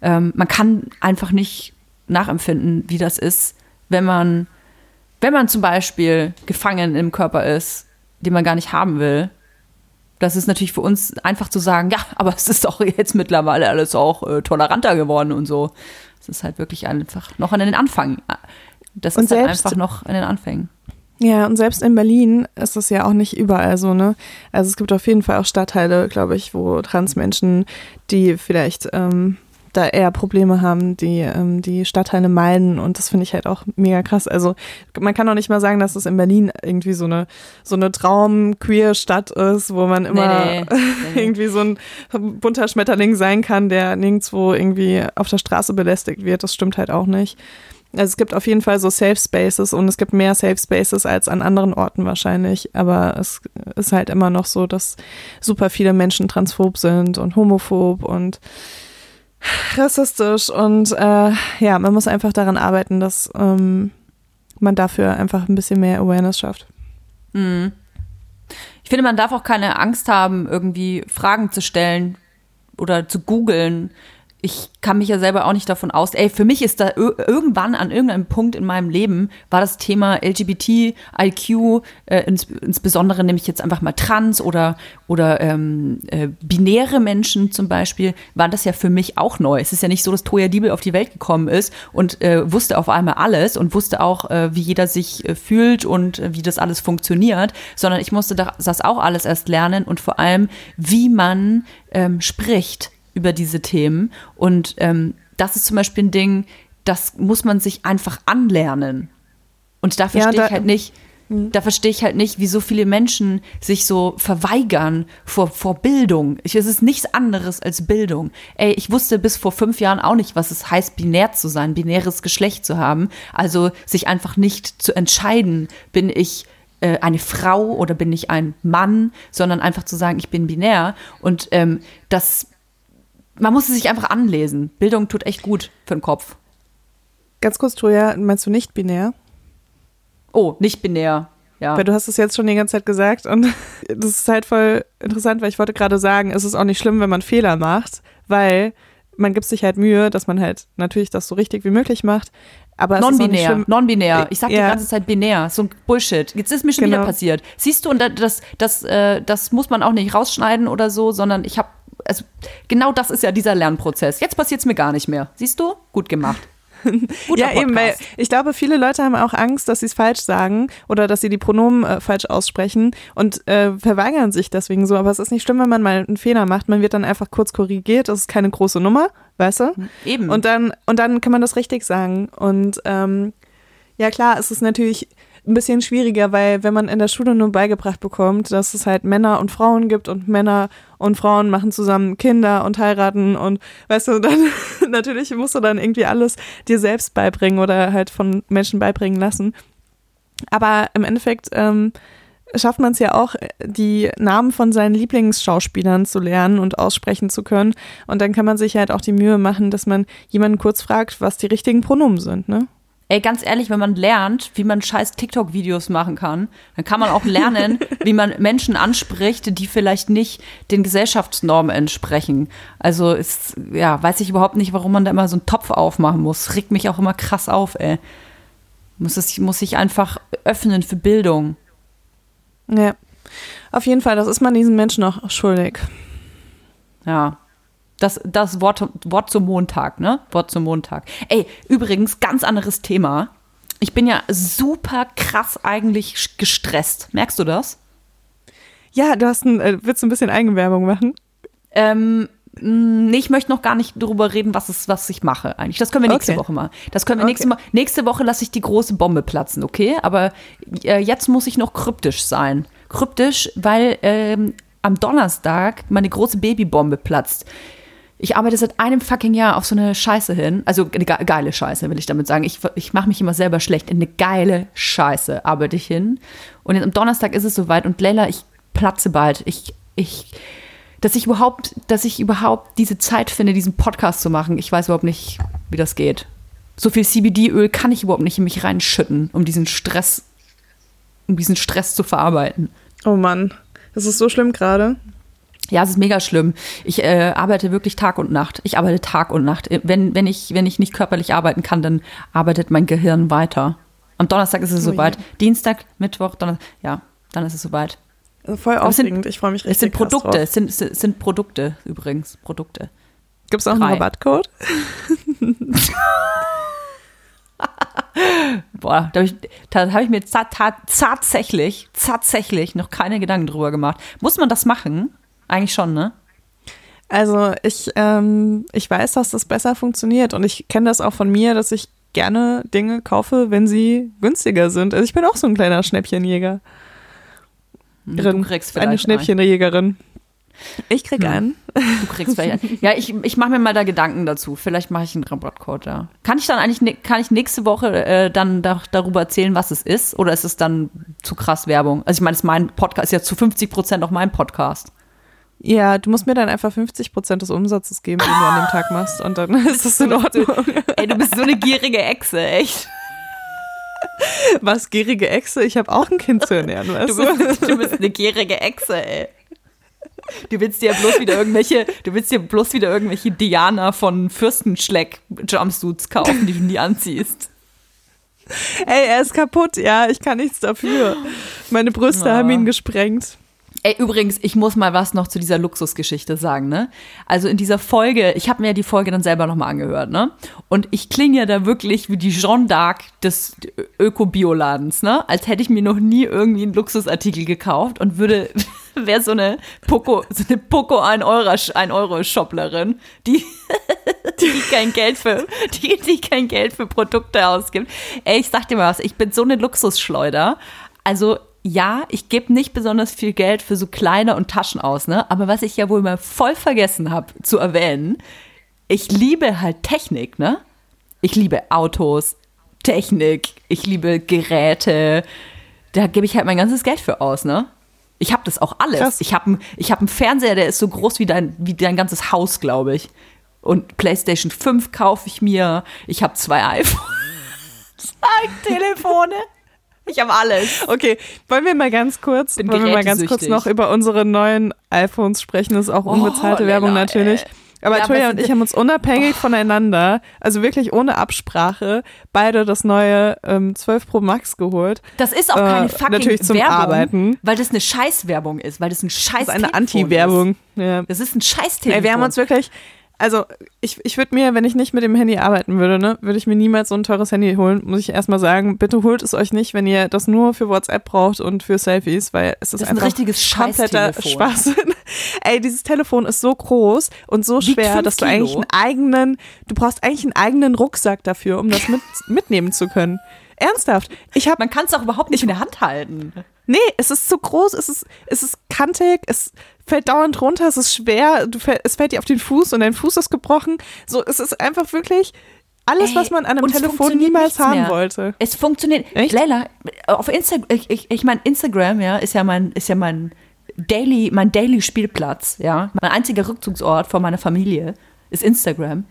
Ähm, man kann einfach nicht nachempfinden, wie das ist, wenn man, wenn man zum Beispiel gefangen im Körper ist, den man gar nicht haben will. Das ist natürlich für uns einfach zu sagen, ja, aber es ist doch jetzt mittlerweile alles auch äh, toleranter geworden und so. Es ist halt wirklich einfach noch an den Anfang. Das und ist halt einfach noch an den Anfängen. Ja, und selbst in Berlin ist das ja auch nicht überall so, ne? Also es gibt auf jeden Fall auch Stadtteile, glaube ich, wo Transmenschen, die vielleicht ähm, da eher Probleme haben, die ähm, die Stadtteile meiden und das finde ich halt auch mega krass. Also man kann auch nicht mal sagen, dass es in Berlin irgendwie so eine so eine Traum-Queer-Stadt ist, wo man immer nee, nee, nee. irgendwie so ein bunter Schmetterling sein kann, der nirgendwo irgendwie auf der Straße belästigt wird. Das stimmt halt auch nicht. Also es gibt auf jeden Fall so Safe Spaces und es gibt mehr Safe Spaces als an anderen Orten wahrscheinlich. Aber es ist halt immer noch so, dass super viele Menschen transphob sind und homophob und rassistisch. Und äh, ja, man muss einfach daran arbeiten, dass ähm, man dafür einfach ein bisschen mehr Awareness schafft. Mhm. Ich finde, man darf auch keine Angst haben, irgendwie Fragen zu stellen oder zu googeln ich kann mich ja selber auch nicht davon aus. Ey, für mich ist da irgendwann an irgendeinem Punkt in meinem Leben war das Thema LGBT, IQ, äh, ins, insbesondere nämlich jetzt einfach mal trans oder, oder ähm, äh, binäre Menschen zum Beispiel, war das ja für mich auch neu. Es ist ja nicht so, dass Toya Diebel auf die Welt gekommen ist und äh, wusste auf einmal alles und wusste auch, äh, wie jeder sich äh, fühlt und äh, wie das alles funktioniert, sondern ich musste das auch alles erst lernen und vor allem, wie man ähm, spricht über diese Themen. Und ähm, das ist zum Beispiel ein Ding, das muss man sich einfach anlernen. Und da verstehe ja, ich halt nicht, hm. da verstehe ich halt nicht, wie so viele Menschen sich so verweigern vor, vor Bildung. Ich, es ist nichts anderes als Bildung. Ey, ich wusste bis vor fünf Jahren auch nicht, was es heißt, binär zu sein, binäres Geschlecht zu haben. Also sich einfach nicht zu entscheiden, bin ich äh, eine Frau oder bin ich ein Mann, sondern einfach zu sagen, ich bin binär. Und ähm, das man muss es sich einfach anlesen. Bildung tut echt gut für den Kopf. Ganz kurz, Toja, meinst du nicht binär? Oh, nicht binär. Ja. Weil du hast es jetzt schon die ganze Zeit gesagt und das ist halt voll interessant, weil ich wollte gerade sagen, es ist auch nicht schlimm, wenn man Fehler macht, weil man gibt sich halt Mühe, dass man halt natürlich das so richtig wie möglich macht. Aber non-binär, non-binär. Ich sag ja. die ganze Zeit binär, so ein Bullshit. Jetzt ist mir schon genau. wieder passiert. Siehst du, und das, das, äh, das muss man auch nicht rausschneiden oder so, sondern ich habe also genau das ist ja dieser Lernprozess. Jetzt passiert es mir gar nicht mehr. Siehst du? Gut gemacht. ja, Podcast. eben, weil ich glaube, viele Leute haben auch Angst, dass sie es falsch sagen oder dass sie die Pronomen äh, falsch aussprechen und äh, verweigern sich deswegen so. Aber es ist nicht schlimm, wenn man mal einen Fehler macht. Man wird dann einfach kurz korrigiert. Das ist keine große Nummer, weißt du? Eben. Und dann, und dann kann man das richtig sagen. Und ähm, ja, klar, es ist natürlich ein bisschen schwieriger, weil wenn man in der Schule nur beigebracht bekommt, dass es halt Männer und Frauen gibt und Männer und Frauen machen zusammen Kinder und heiraten und weißt du, dann natürlich musst du dann irgendwie alles dir selbst beibringen oder halt von Menschen beibringen lassen. Aber im Endeffekt ähm, schafft man es ja auch, die Namen von seinen Lieblingsschauspielern zu lernen und aussprechen zu können. Und dann kann man sich halt auch die Mühe machen, dass man jemanden kurz fragt, was die richtigen Pronomen sind, ne? Ey, ganz ehrlich, wenn man lernt, wie man scheiß TikTok-Videos machen kann, dann kann man auch lernen, wie man Menschen anspricht, die vielleicht nicht den Gesellschaftsnormen entsprechen. Also ist, ja, weiß ich überhaupt nicht, warum man da immer so einen Topf aufmachen muss. Regt mich auch immer krass auf, ey. Muss, es, muss sich einfach öffnen für Bildung. Ja, auf jeden Fall, das ist man diesen Menschen auch schuldig. Ja. Das, das Wort, Wort zum Montag, ne? Wort zum Montag. Ey, übrigens, ganz anderes Thema. Ich bin ja super krass eigentlich gestresst. Merkst du das? Ja, du hast ein, äh, willst du ein bisschen Eigenwerbung machen? Ähm, Nee, ich möchte noch gar nicht darüber reden, was, es, was ich mache eigentlich. Das können wir nächste Okay. Woche mal. Das können wir Okay. nächste Woche. Nächste Woche lasse ich die große Bombe platzen, okay? Aber äh, jetzt muss ich noch kryptisch sein. Kryptisch, weil ähm, am Donnerstag meine große Babybombe platzt. Ich arbeite seit einem fucking Jahr auf so eine Scheiße hin. Also eine ge geile Scheiße, will ich damit sagen. Ich, ich mache mich immer selber schlecht. In eine geile Scheiße arbeite ich hin. Und jetzt am Donnerstag ist es soweit. Und Leila, ich platze bald. Ich, ich, dass ich überhaupt, dass ich überhaupt diese Zeit finde, diesen Podcast zu machen. Ich weiß überhaupt nicht, wie das geht. So viel CBD-Öl kann ich überhaupt nicht in mich reinschütten, um diesen Stress, um diesen Stress zu verarbeiten. Oh Mann, das ist so schlimm gerade. Ja, es ist mega schlimm. Ich äh, arbeite wirklich Tag und Nacht. Ich arbeite Tag und Nacht. Wenn, wenn, ich, wenn ich nicht körperlich arbeiten kann, dann arbeitet mein Gehirn weiter. Am Donnerstag ist es Oh soweit. je. Dienstag, Mittwoch, Donnerstag. Ja, dann ist es soweit. Also Voll es sind- aufregend. ich freue mich richtig. Es sind krass Produkte. drauf. Es sind, es sind- Produkte übrigens. Produkte. Gibt es auch einen Drei. Rabattcode? Boah, da habe ich, da hab ich mir ta- ta- tatsächlich, tatsächlich noch keine Gedanken drüber gemacht. Muss man das machen? Eigentlich schon, ne? Also ich, ähm, ich weiß, dass das besser funktioniert und ich kenne das auch von mir, dass ich gerne Dinge kaufe, wenn sie günstiger sind. Also ich bin auch so ein kleiner Schnäppchenjäger. Du kriegst vielleicht eine Schnäppchenjägerin. Ich krieg Hm. einen. Du kriegst vielleicht einen. Ja, ich, ich mache mir mal da Gedanken dazu. Vielleicht mache ich einen Rabattcode, ja. Kann ich dann eigentlich, kann ich nächste Woche äh, dann da, darüber erzählen, was es ist? Oder ist es dann zu krass Werbung? Also ich meine, es ist mein Podcast, ist ja zu 50 Prozent auch mein Podcast. Ja, du musst mir dann einfach 50 Prozent des Umsatzes geben, den du an dem Tag machst und dann ist das in Ordnung. Ey, du bist so eine gierige Echse, echt. Was, gierige Echse? Ich habe auch ein Kind zu ernähren, weißt Du bist, du bist eine gierige Echse, ey. Du willst dir bloß wieder irgendwelche, du willst dir bloß wieder irgendwelche Diana von Fürstenschleck Jumpsuits kaufen, die du nie anziehst. Ey, er ist kaputt, ja, ich kann nichts dafür. Meine Brüste Ja. haben ihn gesprengt. Ey, übrigens, ich muss mal was noch zu dieser Luxusgeschichte sagen, ne? Also in dieser Folge, ich habe mir ja die Folge dann selber nochmal angehört, ne? Und ich klinge ja da wirklich wie die Jeanne d'Arc des Öko-Bioladens, ne? Als hätte ich mir noch nie irgendwie einen Luxusartikel gekauft und würde, wäre so eine Poco, so eine Poco 1 Euro, 1 Euro Shopplerin, die, die kein Geld für, die, die kein Geld für Produkte ausgibt. Ey, ich sag dir mal was, ich bin so eine Luxusschleuder. Also, ja, ich gebe nicht besonders viel Geld für so Kleider und Taschen aus, ne? Aber was ich ja wohl mal voll vergessen habe zu erwähnen, ich liebe halt Technik, ne? Ich liebe Autos, Technik, ich liebe Geräte. Da gebe ich halt mein ganzes Geld für aus, ne? Ich habe das auch alles. Krass. Ich habe ich hab einen Fernseher, der ist so groß wie dein, wie dein ganzes Haus, glaube ich. Und PlayStation 5 kaufe ich mir. Ich habe zwei iPhones, zwei Telefone. Ich habe alles. Okay, wollen wir mal ganz kurz, Bin wollen wir mal ganz kurz noch über unsere neuen iPhones sprechen? Das ist auch unbezahlte Oh, Werbung Lena, natürlich. ey. Aber Ja, Toya aber und ich haben uns unabhängig voneinander, also wirklich ohne Absprache, beide das neue ähm, 12 Pro Max geholt. Das ist auch keine Äh, fucking natürlich zum Werbung, Arbeiten. weil das eine Scheißwerbung ist, weil das ein Scheiß Das ist eine Anti-Werbung. Ja. Das ist ein Scheiß Ey, wir haben uns wirklich, also ich, ich würde mir, wenn ich nicht mit dem Handy arbeiten würde, ne, würde ich mir niemals so ein teures Handy holen, muss ich erstmal sagen. Bitte holt es euch nicht, wenn ihr das nur für WhatsApp braucht und für Selfies, weil es ist, Das ist ein einfach richtiges kompletter. Schwachsinn. Ey, dieses Telefon ist so groß und so Wiegt schwer, dass du Kilo. eigentlich einen eigenen, du brauchst eigentlich einen eigenen Rucksack dafür, um das mit, mitnehmen zu können. Ernsthaft. Ich habe Man kann es auch überhaupt nicht in der Hand halten. Nee, es ist zu groß, es ist, es ist kantig, es fällt dauernd runter, es ist schwer, du fäll, es fällt dir auf den Fuß und dein Fuß ist gebrochen. So, es ist einfach wirklich alles, Ey, was man an einem Telefon niemals haben mehr. wollte. Es funktioniert. Echt? Leila, auf Instagram, ich, ich, ich meine, Instagram, ja, ist ja mein, ist ja mein Daily, mein Daily Spielplatz, ja. Mein einziger Rückzugsort vor meiner Familie ist Instagram.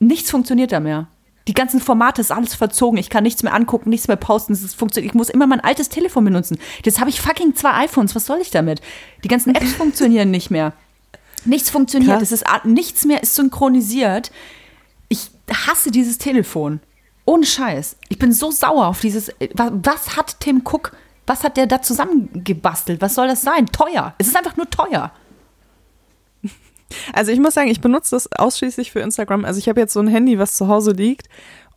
Nichts funktioniert da mehr. Die ganzen Formate ist alles verzogen. Ich kann nichts mehr angucken, nichts mehr posten. Es funktioniert. Ich muss immer mein altes Telefon benutzen. Jetzt habe ich fucking zwei iPhones. Was soll ich damit? Die ganzen Apps funktionieren nicht mehr. Nichts funktioniert. Krass. Es ist nichts mehr ist synchronisiert. Ich hasse dieses Telefon. Ohne Scheiß. Ich bin so sauer auf dieses. Was, was hat Tim Cook? Was hat der da zusammengebastelt? Was soll das sein? Teuer. Es ist einfach nur teuer. Also ich muss sagen, ich benutze das ausschließlich für Instagram. Also ich habe jetzt so ein Handy, was zu Hause liegt.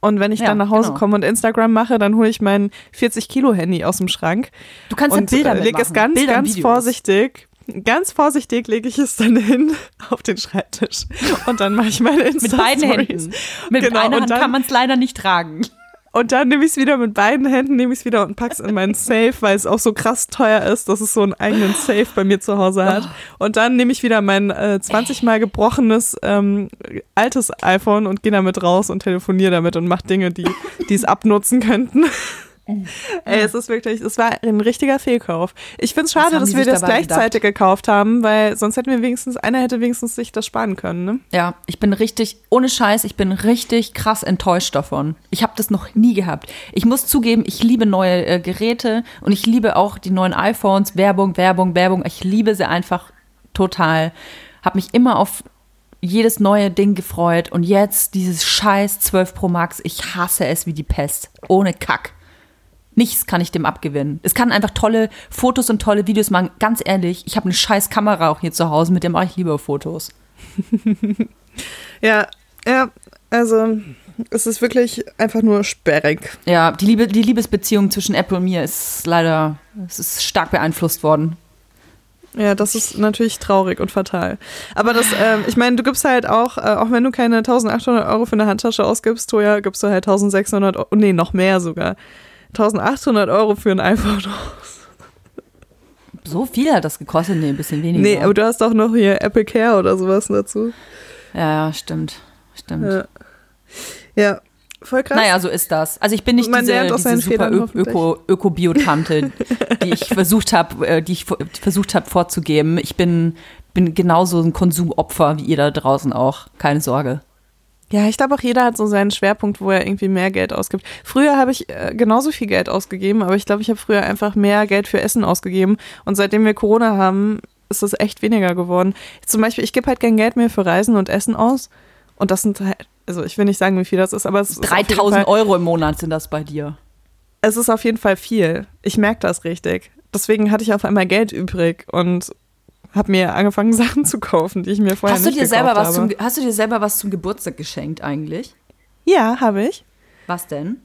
Und wenn ich Ja, dann nach Hause genau. komme und Instagram mache, dann hole ich mein 40 Kilo Handy aus dem Schrank Du kannst und ja Bilder äh, leg mitmachen. es ganz, Bilder ganz Videos. vorsichtig ganz vorsichtig lege ich es dann hin auf den Schreibtisch und dann mache ich meine Insta Mit beiden Händen. Mit Genau, einer Hand dann- kann man es leider nicht tragen. Und dann nehme ich es wieder mit beiden Händen, nehme ich es wieder und packe es in meinen Safe, weil es auch so krass teuer ist, dass es so einen eigenen Safe bei mir zu Hause hat. Und dann nehme ich wieder mein äh, 20 mal gebrochenes ähm, altes iPhone und gehe damit raus und telefoniere damit und mache Dinge, die die es abnutzen könnten. Ey, es ist wirklich, es war ein richtiger Fehlkauf. Ich finde es schade, dass wir das gleichzeitig gekauft haben, weil sonst hätten wir wenigstens, einer hätte wenigstens sich das sparen können, ne? Ja, ich bin richtig, ohne Scheiß, ich bin richtig krass enttäuscht davon. Ich habe das noch nie gehabt. Ich muss zugeben, ich liebe neue äh, Geräte und ich liebe auch die neuen iPhones, Werbung, Werbung, Werbung. Ich liebe sie einfach total. Habe mich immer auf jedes neue Ding gefreut und jetzt dieses scheiß 12 Pro Max, ich hasse es wie die Pest. Ohne Kack. Nichts kann ich dem abgewinnen. Es kann einfach tolle Fotos und tolle Videos machen. Ganz ehrlich, ich habe eine scheiß Kamera auch hier zu Hause, mit der mache ich lieber Fotos. Ja, ja, also es ist wirklich einfach nur sperrig. Ja, die, Liebe, die Liebesbeziehung zwischen Apple und mir ist leider, es ist stark beeinflusst worden. Ja, das ist natürlich traurig und fatal. Aber das, ähm, ich meine, du gibst halt auch, äh, auch wenn du keine 1800 Euro für eine Handtasche ausgibst, Toja, gibst du halt 1600 Euro, nee, noch mehr sogar. 1800 Euro für ein iPhone aus. So viel hat das gekostet? Nee, ein bisschen weniger. Nee, aber du hast auch noch hier Apple Care oder sowas dazu. ja, ja, stimmt. Stimmt. Ja, ja voll krass. Naja, so ist das. Also ich bin nicht Man diese, diese super. Öko, Öko-Biotante, die ich versucht habe, äh, die ich versucht habe vorzugeben. Ich bin, bin genauso ein Konsumopfer wie ihr da draußen auch. Keine Sorge. Ja, ich glaube auch jeder hat so seinen Schwerpunkt, wo er irgendwie mehr Geld ausgibt. Früher habe ich äh, genauso viel Geld ausgegeben, aber ich glaube, ich habe früher einfach mehr Geld für Essen ausgegeben. Und seitdem wir Corona haben, ist das echt weniger geworden. Zum Beispiel, ich gebe halt kein Geld mehr für Reisen und Essen aus. Und das sind halt, also ich will nicht sagen, wie viel das ist, aber es ist, auf jeden 3000 Fall, Euro im Monat sind das bei dir. es ist auf jeden Fall viel. Ich merke das richtig. Deswegen hatte ich auf einmal Geld übrig und habe mir angefangen, Sachen zu kaufen, die ich mir vorher Hast du, nicht dir selber was habe. zum, hast du dir selber was zum Geburtstag geschenkt eigentlich? Ja, habe ich. Was denn?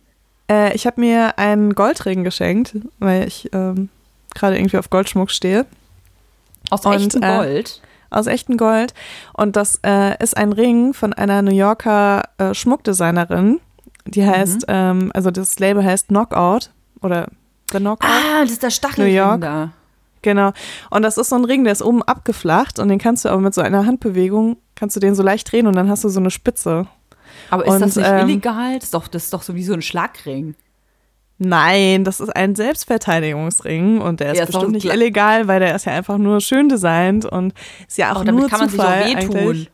Äh, ich habe mir einen Goldring geschenkt, weil ich ähm, gerade irgendwie auf Goldschmuck stehe. Aus Und, echtem äh, Gold? Aus echtem Gold. Und das äh, ist ein Ring von einer New Yorker äh, Schmuckdesignerin. Die heißt, ähm, also das Label heißt Knockout oder The Knockout. Ah, das ist der Stachelring New York. da. Genau. Und das ist so ein Ring, der ist oben abgeflacht und den kannst du aber mit so einer Handbewegung, kannst du den so leicht drehen und dann hast du so eine Spitze. Aber ist Und, das nicht ähm, illegal? Das ist, doch, das ist doch sowieso ein Schlagring. Nein, das ist ein Selbstverteidigungsring und der ist Ja, ist bestimmt nicht illegal, weil der ist ja einfach nur schön designt und ist ja auch Aber damit nur kann man sich auch Zufall wehtun. eigentlich.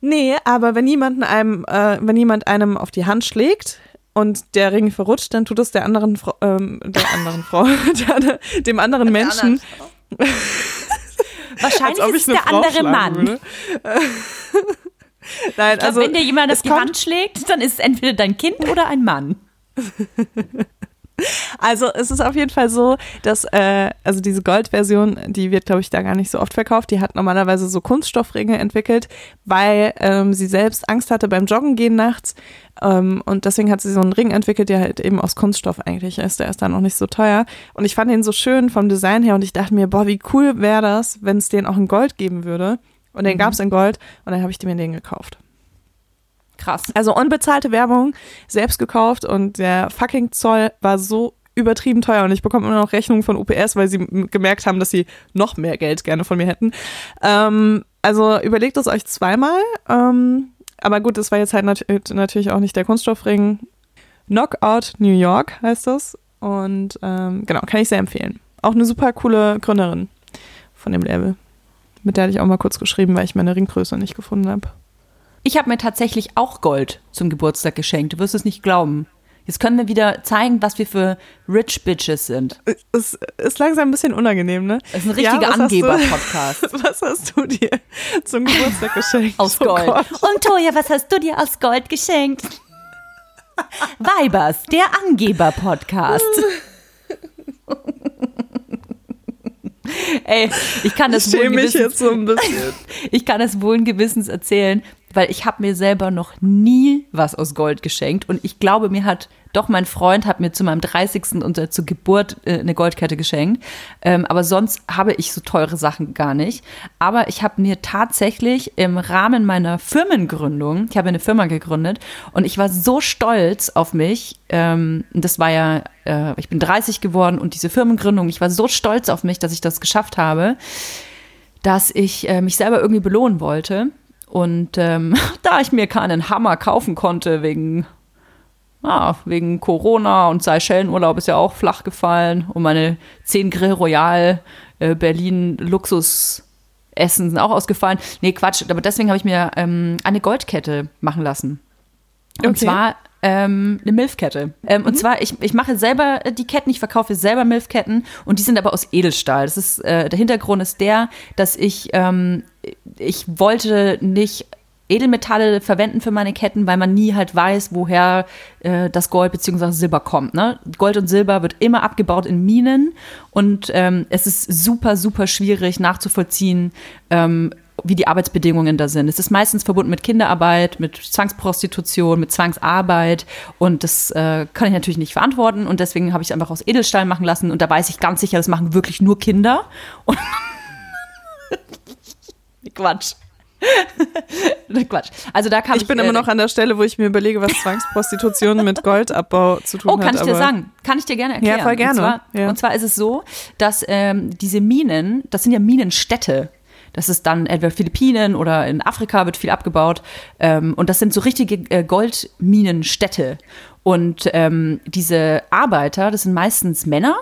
Nee, aber wenn jemanden einem, äh, wenn jemand einem auf die Hand schlägt und der Ring verrutscht, dann tut es der anderen Frau, ähm, der anderen Frau, der, dem anderen Menschen, Wahrscheinlich als ob ist es der Frau andere Mann. Nein, glaub, also wenn dir jemand auf es die Hand schlägt, dann ist es entweder dein Kind oder ein Mann. Also es ist auf jeden Fall so, dass äh, also diese Goldversion, die wird glaube ich da gar nicht so oft verkauft. Die hat normalerweise so Kunststoffringe entwickelt, weil ähm, sie selbst Angst hatte beim Joggen gehen nachts ähm, und deswegen hat sie so einen Ring entwickelt, der halt eben aus Kunststoff eigentlich ist. Der ist dann auch nicht so teuer und ich fand ihn so schön vom Design her und ich dachte mir, boah, wie cool wäre das, wenn es den auch in Gold geben würde. Und den gab es in Gold und dann habe ich mir den gekauft. Krass. Also unbezahlte Werbung, selbst gekauft und der fucking Zoll war so übertrieben teuer und ich bekomme immer noch Rechnungen von UPS, weil sie gemerkt haben, dass sie noch mehr Geld gerne von mir hätten. Ähm, also überlegt es euch zweimal. Ähm, aber gut, das war jetzt halt nat natürlich auch nicht der Kunststoffring. Knockout New York heißt das. Und ähm, genau, kann ich sehr empfehlen. Auch eine super coole Gründerin von dem Label. Mit der hatte ich auch mal kurz geschrieben, weil ich meine Ringgröße nicht gefunden habe. Ich habe mir tatsächlich auch Gold zum Geburtstag geschenkt. Du wirst es nicht glauben. Jetzt können wir wieder zeigen, was wir für Rich Bitches sind. Es ist langsam ein bisschen unangenehm, ne? Das ist ein Ja, richtiger du- Angeber-Podcast. Was hast du dir zum Geburtstag geschenkt? Aus Oh Gold. Gott. Und Toja, was hast du dir aus Gold geschenkt? Weibers, der Angeber-Podcast. Ey, ich kann das Ich schäme wohl gewissens, jetzt so ein bisschen. ich kann das wohlen Gewissens erzählen. Weil ich habe mir selber noch nie was aus Gold geschenkt und ich glaube, mir hat doch mein Freund hat mir zu meinem 30. und äh, zur Geburt äh, eine Goldkette geschenkt, ähm, aber sonst habe ich so teure Sachen gar nicht. Aber ich habe mir tatsächlich im Rahmen meiner Firmengründung, ich habe eine Firma gegründet und ich war so stolz auf mich. Ähm, das war ja, äh, ich bin 30 geworden und diese Firmengründung, ich war so stolz auf mich, dass ich das geschafft habe, dass ich äh, mich selber irgendwie belohnen wollte. Und ähm, da ich mir keinen Hammer kaufen konnte wegen, ah, wegen Corona und Seychellenurlaub ist ja auch flach gefallen und meine 10 Grill Royal äh, Berlin Luxus Essen sind auch ausgefallen. Nee, Quatsch, aber deswegen habe ich mir ähm, eine Goldkette machen lassen. Und Okay. zwar ähm, eine Milfkette. Ähm, Und zwar, ich, ich mache selber äh, die Ketten, ich verkaufe selber Milfketten und die sind aber aus Edelstahl. Das ist, äh, der Hintergrund ist der, dass ich, ähm, ich wollte nicht Edelmetalle verwenden für meine Ketten, weil man nie halt weiß, woher äh, das Gold bzw. Silber kommt. Ne? Gold und Silber wird immer abgebaut in Minen und ähm, es ist super, super schwierig nachzuvollziehen, ähm, wie die Arbeitsbedingungen da sind. Es ist meistens verbunden mit Kinderarbeit, mit Zwangsprostitution, mit Zwangsarbeit und das äh, kann ich natürlich nicht verantworten und deswegen habe ich es einfach aus Edelstahl machen lassen und da weiß ich ganz sicher, das machen wirklich nur Kinder. Und Quatsch. Quatsch. Also da kam Ich bin äh, immer noch an der Stelle, wo ich mir überlege, was Zwangsprostitution mit Goldabbau zu tun Oh, hat. kann ich dir aber- sagen? Kann ich dir gerne erklären. voll gerne. Und zwar, Ja. und zwar ist es so, dass ähm, diese Minen, das sind ja Minenstädte. Das ist dann entweder Philippinen oder in Afrika wird viel abgebaut. Ähm, und das sind so richtige äh, Goldminenstädte. Und ähm, diese Arbeiter, das sind meistens Männer.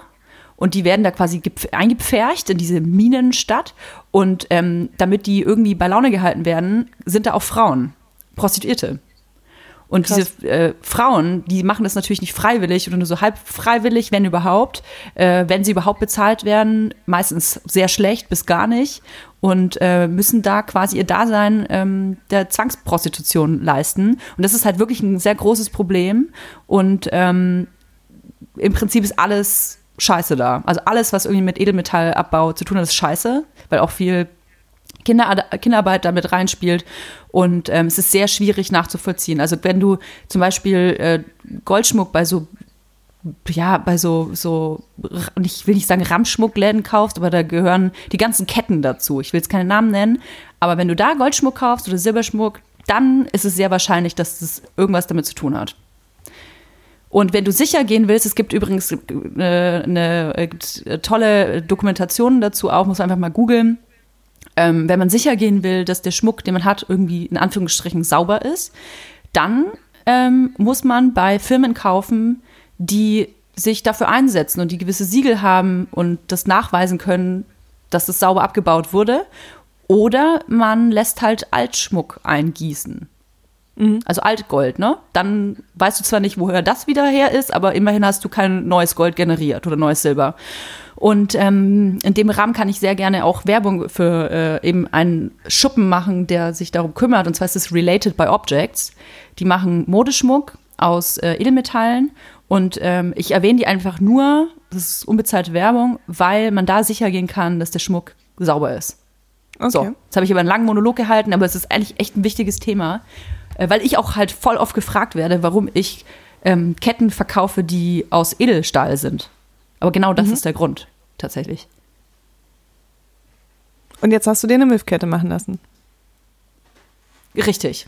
Und die werden da quasi gepf- eingepfercht in diese Minenstadt. Und ähm, damit die irgendwie bei Laune gehalten werden, sind da auch Frauen, Prostituierte. Und Krass. diese äh, Frauen, die machen das natürlich nicht freiwillig oder nur so halb freiwillig, wenn überhaupt. Äh, wenn sie überhaupt bezahlt werden, meistens sehr schlecht bis gar nicht. Und äh, müssen da quasi ihr Dasein ähm, der Zwangsprostitution leisten. Und das ist halt wirklich ein sehr großes Problem. Und ähm, im Prinzip ist alles scheiße da. Also alles, was irgendwie mit Edelmetallabbau zu tun hat, ist scheiße, weil auch viel Kinder, Kinderarbeit damit reinspielt und ähm, es ist sehr schwierig nachzuvollziehen. Also wenn du zum Beispiel äh, Goldschmuck bei so ja, bei so, so, ich will nicht sagen Ramschmuckläden kaufst, aber da gehören die ganzen Ketten dazu. Ich will jetzt keine Namen nennen, aber wenn du da Goldschmuck kaufst oder Silberschmuck, dann ist es sehr wahrscheinlich, dass es irgendwas damit zu tun hat. Und wenn du sicher gehen willst, es gibt übrigens äh, eine, äh, tolle Dokumentation dazu auch, muss man einfach mal googeln. Ähm, wenn man sicher gehen will, dass der Schmuck, den man hat, irgendwie in Anführungsstrichen sauber ist, dann ähm, muss man bei Firmen kaufen, die sich dafür einsetzen und die gewisse Siegel haben und das nachweisen können, dass es sauber abgebaut wurde. Oder man lässt halt Altschmuck eingießen. Also Altgold, ne? Dann weißt du zwar nicht, woher das wieder her ist, aber immerhin hast du kein neues Gold generiert oder neues Silber. Und ähm, in dem Rahmen kann ich sehr gerne auch Werbung für äh, eben einen Schuppen machen, der sich darum kümmert. Und zwar ist es Related by Objects. Die machen Modeschmuck aus äh, Edelmetallen. Und ähm, ich erwähne die einfach nur, das ist unbezahlte Werbung, weil man da sicher gehen kann, dass der Schmuck sauber ist. Okay. So, jetzt habe ich aber einen langen Monolog gehalten, aber es ist eigentlich echt ein wichtiges Thema, äh, weil ich auch halt voll oft gefragt werde, warum ich ähm, Ketten verkaufe, die aus Edelstahl sind. Aber genau das ist der Grund, tatsächlich. Und jetzt hast du dir eine Milfkette machen lassen. Richtig.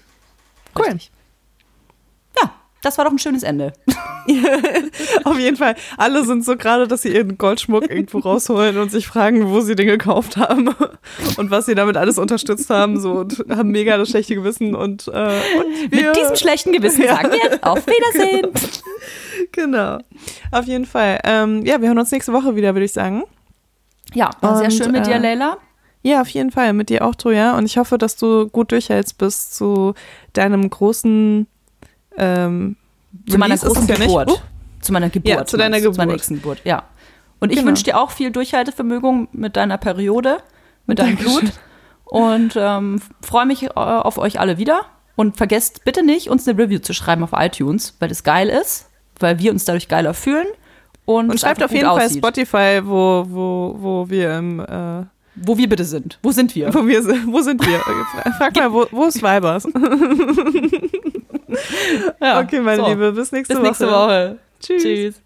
Cool. Richtig. Das war doch ein schönes Ende. Auf jeden Fall. Alle sind so gerade, dass sie ihren Goldschmuck irgendwo rausholen und sich fragen, wo sie den gekauft haben und was sie damit alles unterstützt haben. So und haben mega das schlechte Gewissen und, äh, und wir, Mit diesem schlechten Gewissen Ja. sagen wir auf Wiedersehen. Genau. Auf jeden Fall. Ähm, ja, wir hören uns nächste Woche wieder, würde ich sagen. Ja, war sehr Und, schön mit dir, äh, Leila. Ja, auf jeden Fall. Mit dir auch, Toja. Und ich hoffe, dass du gut durchhältst bis zu deinem großen ähm, Zu meiner großen ja nicht. Geburt. Uh, Zu meiner Geburt. Ja, zu deiner du? Zu meiner Geburt. nächsten Geburt, ja. Und ich Genau. wünsche dir auch viel Durchhaltevermögen mit deiner Periode, mit deinem Dankeschön. Blut. Und ähm, freue mich äh, auf euch alle wieder. Und vergesst bitte nicht, uns eine Review zu schreiben auf iTunes, weil das geil ist, weil wir uns dadurch geiler fühlen. Und, Und schreibt auf jeden Fall aussieht. Spotify, wo, wo, wo wir im, äh, wo wir bitte sind. Wo sind wir? Wo, wir sind, wo sind wir? Frag mal, wo, wo ist Weibers? Ja, okay, meine so. Liebe, bis nächste Bis Woche. nächste Woche. Tschüss. Tschüss.